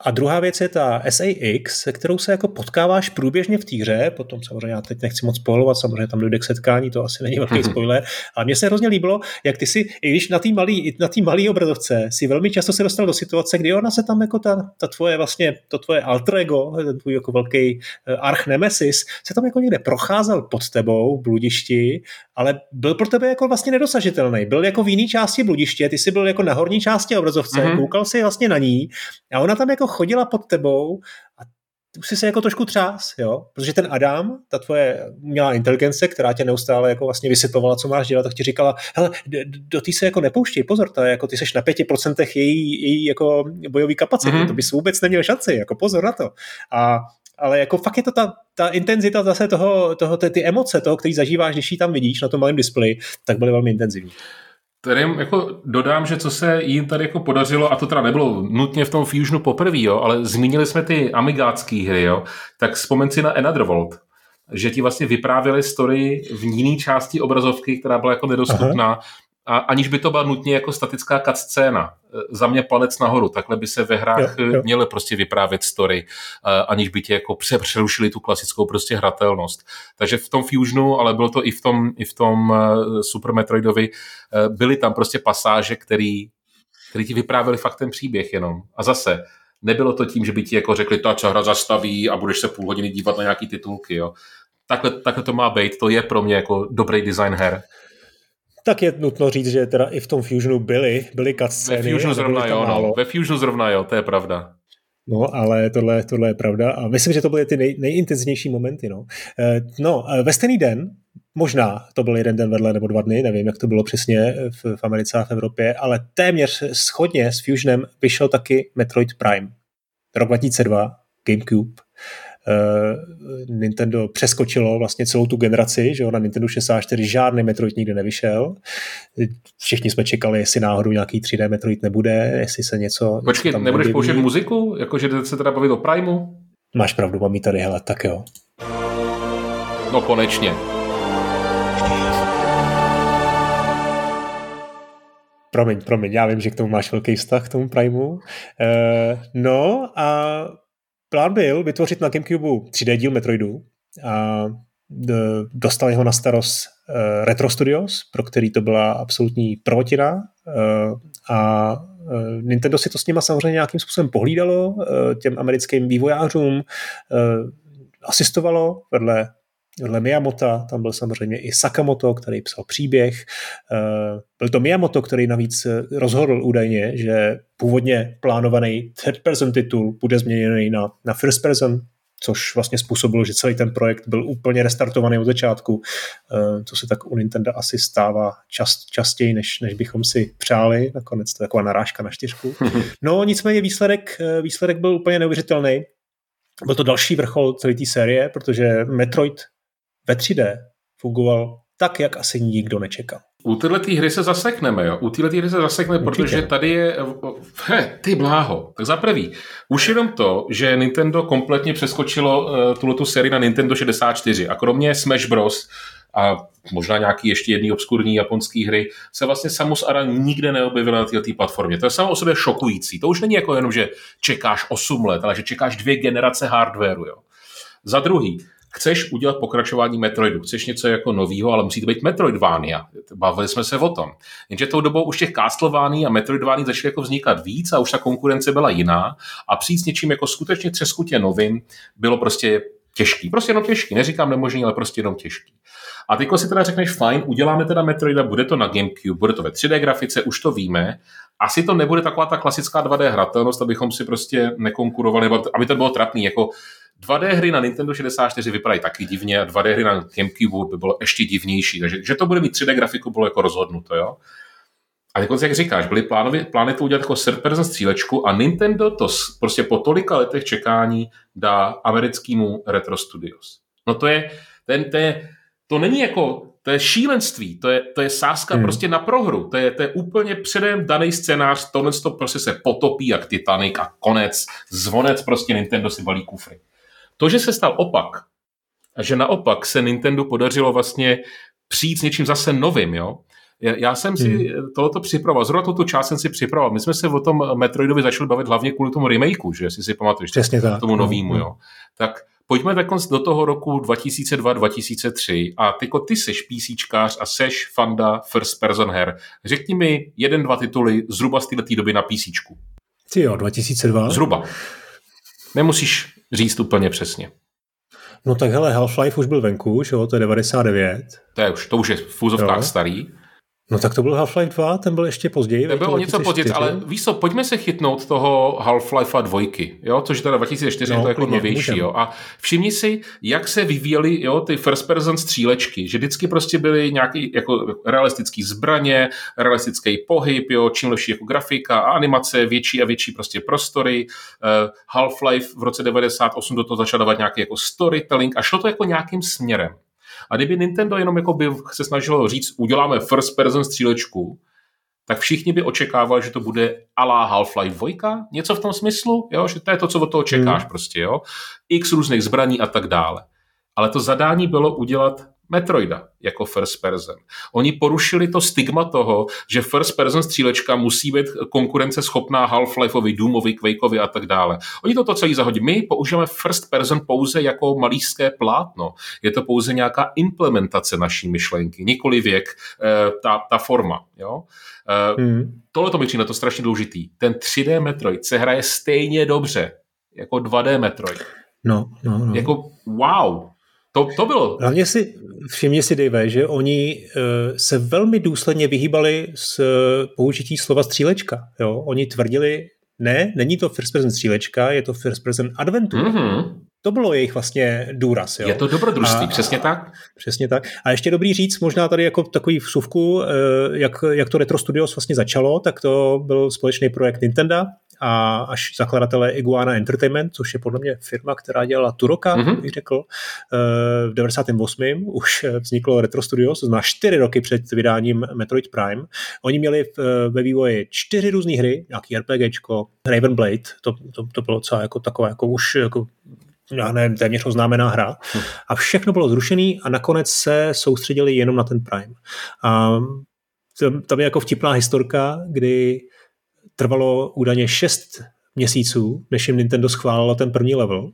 a druhá věc je ta SAX, se kterou se jako potkáváš průběžně v té hře, potom samozřejmě já teď nechci moc spojovat, samozřejmě tam dojde k setkání, to asi není velký mm-hmm. spoiler, ale mně se hrozně líbilo, jak ty si, i když na té malý, na malý obrazovce si velmi často se dostal do situace, kdy ona se tam jako ta, ta tvoje vlastně, to tvoje alter ego, ten tvůj jako velký uh, arch nemesis, se tam jako někde procházel pod tebou v bludišti, ale byl pro tebe jako vlastně nedosažitelný. Byl jako v jiné části bludiště, ty jsi byl jako na horní části obrazovce, mm-hmm. koukal si vlastně na ní a ona tam jako chodila pod tebou a už jsi se jako trošku třás, jo? Protože ten Adam, ta tvoje umělá inteligence, která tě neustále jako vlastně vysvětlovala, co máš dělat, tak ti říkala, hele, do té se jako nepouštěj, pozor, to je jako ty seš na pěti procentech její, její jako bojový kapacity, mm-hmm. to bys vůbec neměl šanci, jako pozor na to. A ale jako fakt je to ta, ta intenzita zase toho, toho ty, ty emoce, toho, který zažíváš, když ji tam vidíš na tom malém displeji, tak byly velmi intenzivní. Tady jako dodám, že co se jim tady jako podařilo, a to teda nebylo nutně v tom Fusionu poprvé, jo, ale zmínili jsme ty amigácké hry, jo, tak vzpomeň si na Another World, že ti vlastně vyprávěli story v jiné části obrazovky, která byla jako nedostupná, Aha a aniž by to byla nutně jako statická scéna. E, za mě palec nahoru, takhle by se ve hrách jo, jo. měly prostě vyprávět story, e, aniž by tě jako přerušili tu klasickou prostě hratelnost. Takže v tom Fusionu, ale bylo to i v tom, i v tom e, Super Metroidovi, byly tam prostě pasáže, který, který ti vyprávěli fakt ten příběh jenom. A zase, nebylo to tím, že by ti jako řekli, ta hra zastaví a budeš se půl hodiny dívat na nějaký titulky, jo. Takhle, takhle to má být, to je pro mě jako dobrý design her. Tak je nutno říct, že teda i v tom Fusionu byly, byly cutscény. Ve Fusionu zrovna jo, no. Ve Fusionu zrovna jo, to je pravda. No, ale tohle, tohle je pravda a myslím, že to byly ty nej, nejintenzivnější momenty. No. Eh, no, eh, ve stejný den, možná to byl jeden den vedle nebo dva dny, nevím, jak to bylo přesně v, v Americe a v Evropě, ale téměř schodně s Fusionem vyšel taky Metroid Prime. Rok 2002, GameCube. Eh, Nintendo přeskočilo vlastně celou tu generaci, že jo, na Nintendo 64 žádný Metroid nikdy nevyšel. Všichni jsme čekali, jestli náhodou nějaký 3D Metroid nebude, jestli se něco... Počkej, tam nebudeš použít muziku? Jakože se teda bavit o Primeu? Máš pravdu, mám tady, hele, tak jo. No konečně. Promiň, promiň, já vím, že k tomu máš velký vztah, k tomu Primeu. E, no a plán byl vytvořit na Gamecube 3D díl Metroidu a dostali ho na starost uh, Retro Studios, pro který to byla absolutní prvotina uh, a uh, Nintendo si to s nima samozřejmě nějakým způsobem pohlídalo, těm americkým vývojářům asistovalo vedle vedle Miyamota, tam byl samozřejmě i Sakamoto, který psal příběh. Byl to Miyamoto, který navíc rozhodl údajně, že původně plánovaný third person titul bude změněný na, na first person, což vlastně způsobilo, že celý ten projekt byl úplně restartovaný od začátku, eh, co se tak u Nintendo asi stává čast, častěji, než, než bychom si přáli. Nakonec to je taková narážka na čtyřku. *laughs* No nicméně výsledek, eh, výsledek byl úplně neuvěřitelný. Byl to další vrchol celé té série, protože Metroid ve 3D fungoval tak, jak asi nikdo nečekal. U téhle hry se zasekneme, jo. U téhle hry se zasekneme, Určitě. protože tady je... He, *laughs* ty bláho. Tak za prvý, už jenom to, že Nintendo kompletně přeskočilo uh, tuhletu sérii na Nintendo 64 a kromě Smash Bros. a možná nějaký ještě jedný obskurní japonský hry, se vlastně Samus Aran nikde neobjevila na této platformě. To je samo o sobě šokující. To už není jako jenom, že čekáš 8 let, ale že čekáš dvě generace hardwareu. Jo. Za druhý, chceš udělat pokračování Metroidu, chceš něco jako novýho, ale musí to být Metroidvania. Bavili jsme se o tom. Jenže tou dobou už těch Castlevania a Metroidvania začaly jako vznikat víc a už ta konkurence byla jiná a přijít s něčím jako skutečně třeskutě novým bylo prostě těžký. Prostě jenom těžký. Neříkám nemožný, ale prostě jenom těžký. A teď si teda řekneš, fajn, uděláme teda Metroida, bude to na GameCube, bude to ve 3D grafice, už to víme. Asi to nebude taková ta klasická 2D hratelnost, abychom si prostě nekonkurovali, nebo aby to bylo trapný. Jako 2D hry na Nintendo 64 vypadají taky divně a 2D hry na GameCube by bylo ještě divnější. Takže že to bude mít 3D grafiku, bylo jako rozhodnuto, jo. A jako jak říkáš, byly plány, plány to udělat jako third person střílečku a Nintendo to prostě po tolika letech čekání dá americkému Retro Studios. No to je, ten, to, je, to není jako, to je šílenství, to je, to je sázka hmm. prostě na prohru, to je, to je úplně předem daný scénář, tohle to prostě se potopí jak Titanic a konec, zvonec prostě Nintendo si balí kufry. To, že se stal opak, a že naopak se Nintendo podařilo vlastně přijít s něčím zase novým, jo, já jsem si hmm. tohoto připravoval, zrovna tuto část jsem si připravoval. My jsme se o tom Metroidovi začali bavit hlavně kvůli tomu remakeu, že si si pamatuješ, Přesně tak. tomu novému, no, jo. Tak pojďme takhle do toho roku 2002-2003 a tyko ty seš PCčkář a seš fanda first person her. Řekni mi jeden, dva tituly zhruba z této doby na PCčku. Ty jo, 2002? Zhruba. Nemusíš říct úplně přesně. No tak hele, Half-Life už byl venku, že jo, to je 99. To, je už, to už je v fúzovkách starý. No tak to byl Half-Life 2, ten byl ještě později. Ten byl o něco později, ale víš co, pojďme se chytnout toho Half-Life 2, jo, což je teda 2004, no, to je jako klidně, novější, můžem. jo. A všimni si, jak se vyvíjely, jo, ty first person střílečky, že vždycky prostě byly nějaký jako realistický zbraně, realistický pohyb, jo, čím lepší jako grafika a animace, větší a větší prostě prostory. Uh, Half-Life v roce 98 do toho začal dávat nějaký jako storytelling a šlo to jako nějakým směrem. A kdyby Nintendo jenom jako by se snažilo říct, uděláme first person střílečku, tak všichni by očekávali, že to bude ala Half-Life 2, něco v tom smyslu, jo? že to je to, co od toho čekáš hmm. prostě, jo. X různých zbraní a tak dále. Ale to zadání bylo udělat Metroida jako first person. Oni porušili to stigma toho, že first person střílečka musí být konkurenceschopná Half-Lifeovi, Doomovi, Quakeovi a tak dále. Oni to celý zahodí. My používáme first person pouze jako malířské plátno. Je to pouze nějaká implementace naší myšlenky, nikoli věk, eh, ta, ta forma. Jo? Eh, hmm. Tohle to mi přijde to strašně důležitý. Ten 3D Metroid se hraje stejně dobře jako 2D Metroid. No, no, no. Jako wow, to, to bylo. Hlavně si, všimni si, Dave, že oni uh, se velmi důsledně vyhýbali z uh, použití slova střílečka. Jo? Oni tvrdili, ne, není to first person střílečka, je to first person adventure. Mm-hmm. To bylo jejich vlastně důraz. Jo? Je to dobrodružství, a, přesně tak. Přesně tak. A ještě dobrý říct, možná tady jako takový vsuvku, eh, jak, jak to Retro Studios vlastně začalo, tak to byl společný projekt Nintendo a až zakladatelé Iguana Entertainment, což je podle mě firma, která dělala Turoka, mm-hmm. bych řekl. Eh, v 98. už vzniklo Retro Studios, to znamená čtyři roky před vydáním Metroid Prime. Oni měli ve vývoji čtyři různé hry, nějaký RPGčko, Raven Blade, to, to, to bylo co jako takové, jako už jako já nevím, téměř oznámená hra. Hm. A všechno bylo zrušené a nakonec se soustředili jenom na ten Prime. A tam je jako vtipná historka, kdy trvalo údajně 6 měsíců, než jim Nintendo schválilo ten první level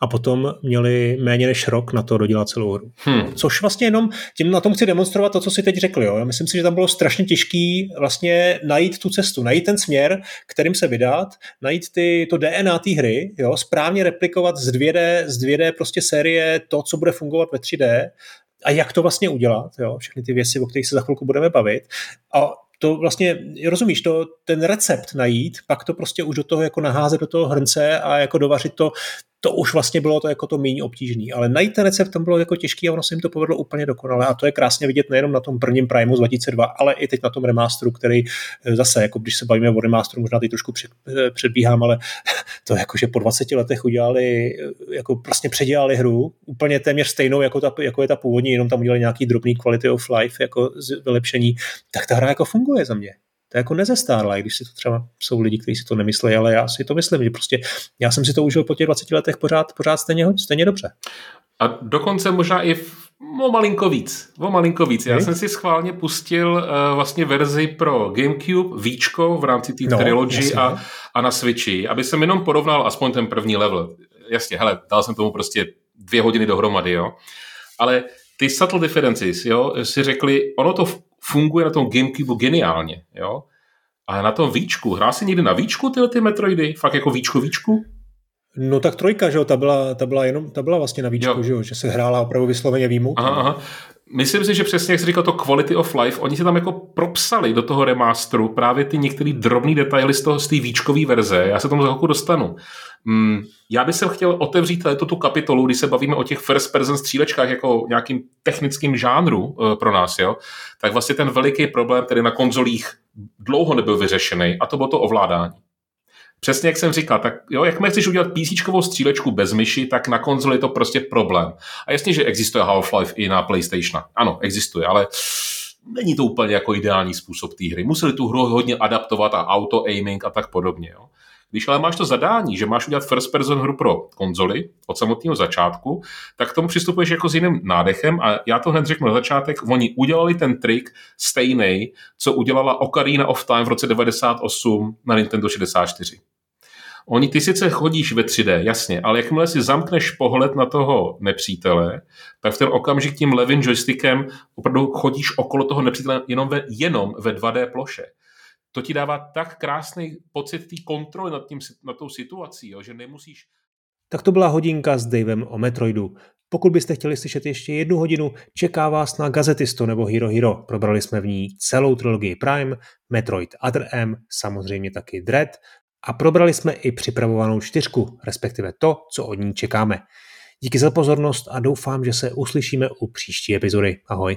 a potom měli méně než rok na to dodělat celou hru. Hmm. Což vlastně jenom tím na tom chci demonstrovat to, co si teď řekli. Jo. Já myslím si, že tam bylo strašně těžký vlastně najít tu cestu, najít ten směr, kterým se vydat, najít ty, to DNA té hry, jo, správně replikovat z 2D, z 2D prostě série to, co bude fungovat ve 3D a jak to vlastně udělat, jo, všechny ty věci, o kterých se za chvilku budeme bavit. A to vlastně, rozumíš, to, ten recept najít, pak to prostě už do toho jako naházet do toho hrnce a jako dovařit to to už vlastně bylo to jako to méně obtížný. Ale najít ten recept tam bylo jako těžký a ono se jim to povedlo úplně dokonale. A to je krásně vidět nejenom na tom prvním Primeu z 2002, ale i teď na tom remasteru, který eh, zase, jako když se bavíme o remasteru, možná teď trošku eh, předbíhám, ale *laughs* to jako, že po 20 letech udělali, eh, jako prostě předělali hru, úplně téměř stejnou, jako, ta, jako je ta původní, jenom tam udělali nějaký drobný quality of life, jako vylepšení, tak ta hra jako funguje za mě to je jako nezestárla, i když si to třeba jsou lidi, kteří si to nemyslí, ale já si to myslím, že prostě já jsem si to užil po těch 20 letech pořád, pořád stejně, stejně dobře. A dokonce možná i v, o malinko víc. O malinko víc. Já jsem si schválně pustil uh, vlastně verzi pro GameCube, Víčko v rámci té no, trilogy a, a na Switchi, aby jsem jenom porovnal aspoň ten první level. Jasně, hele, dal jsem tomu prostě dvě hodiny dohromady, jo. Ale ty subtle differences, jo, si řekli, ono to funguje na tom Gamecube geniálně, jo. A na tom víčku, hrál jsi někdy na víčku tyhle ty Metroidy? Fakt jako víčko víčku? No tak trojka, že jo, ta byla, ta byla, jenom, ta byla vlastně na víčku, jo. že jo, že se hrála opravdu vysloveně výjimu. Aha, aha. Myslím si, že přesně jak jsi říkal to quality of life, oni se tam jako propsali do toho remasteru právě ty některé drobné detaily z toho z té výčkové verze. Já se tomu za chvilku dostanu. Mm, já bych se chtěl otevřít to tu kapitolu, když se bavíme o těch first person střílečkách jako nějakým technickým žánru uh, pro nás, jo, tak vlastně ten veliký problém, který na konzolích dlouho nebyl vyřešený, a to bylo to ovládání. Přesně jak jsem říkal, tak jo, jakmile chceš udělat PC střílečku bez myši, tak na konzoli je to prostě problém. A jasně, že existuje Half-Life i na PlayStation. Ano, existuje, ale není to úplně jako ideální způsob té hry. Museli tu hru hodně adaptovat a auto-aiming a tak podobně. Jo. Když ale máš to zadání, že máš udělat first person hru pro konzoli od samotného začátku, tak k tomu přistupuješ jako s jiným nádechem a já to hned řeknu na začátek, oni udělali ten trik stejný, co udělala Ocarina of Time v roce 98 na Nintendo 64. Oni ty sice chodíš ve 3D, jasně, ale jakmile si zamkneš pohled na toho nepřítele, tak v ten okamžik tím levým joystickem opravdu chodíš okolo toho nepřítele jenom ve, jenom ve 2D ploše to ti dává tak krásný pocit té kontroly nad, tím, nad tou situací, jo, že nemusíš... Tak to byla hodinka s Davem o Metroidu. Pokud byste chtěli slyšet ještě jednu hodinu, čeká vás na Gazetisto nebo Hero Hero. Probrali jsme v ní celou trilogii Prime, Metroid Other M, samozřejmě taky Dread a probrali jsme i připravovanou čtyřku, respektive to, co od ní čekáme. Díky za pozornost a doufám, že se uslyšíme u příští epizody. Ahoj.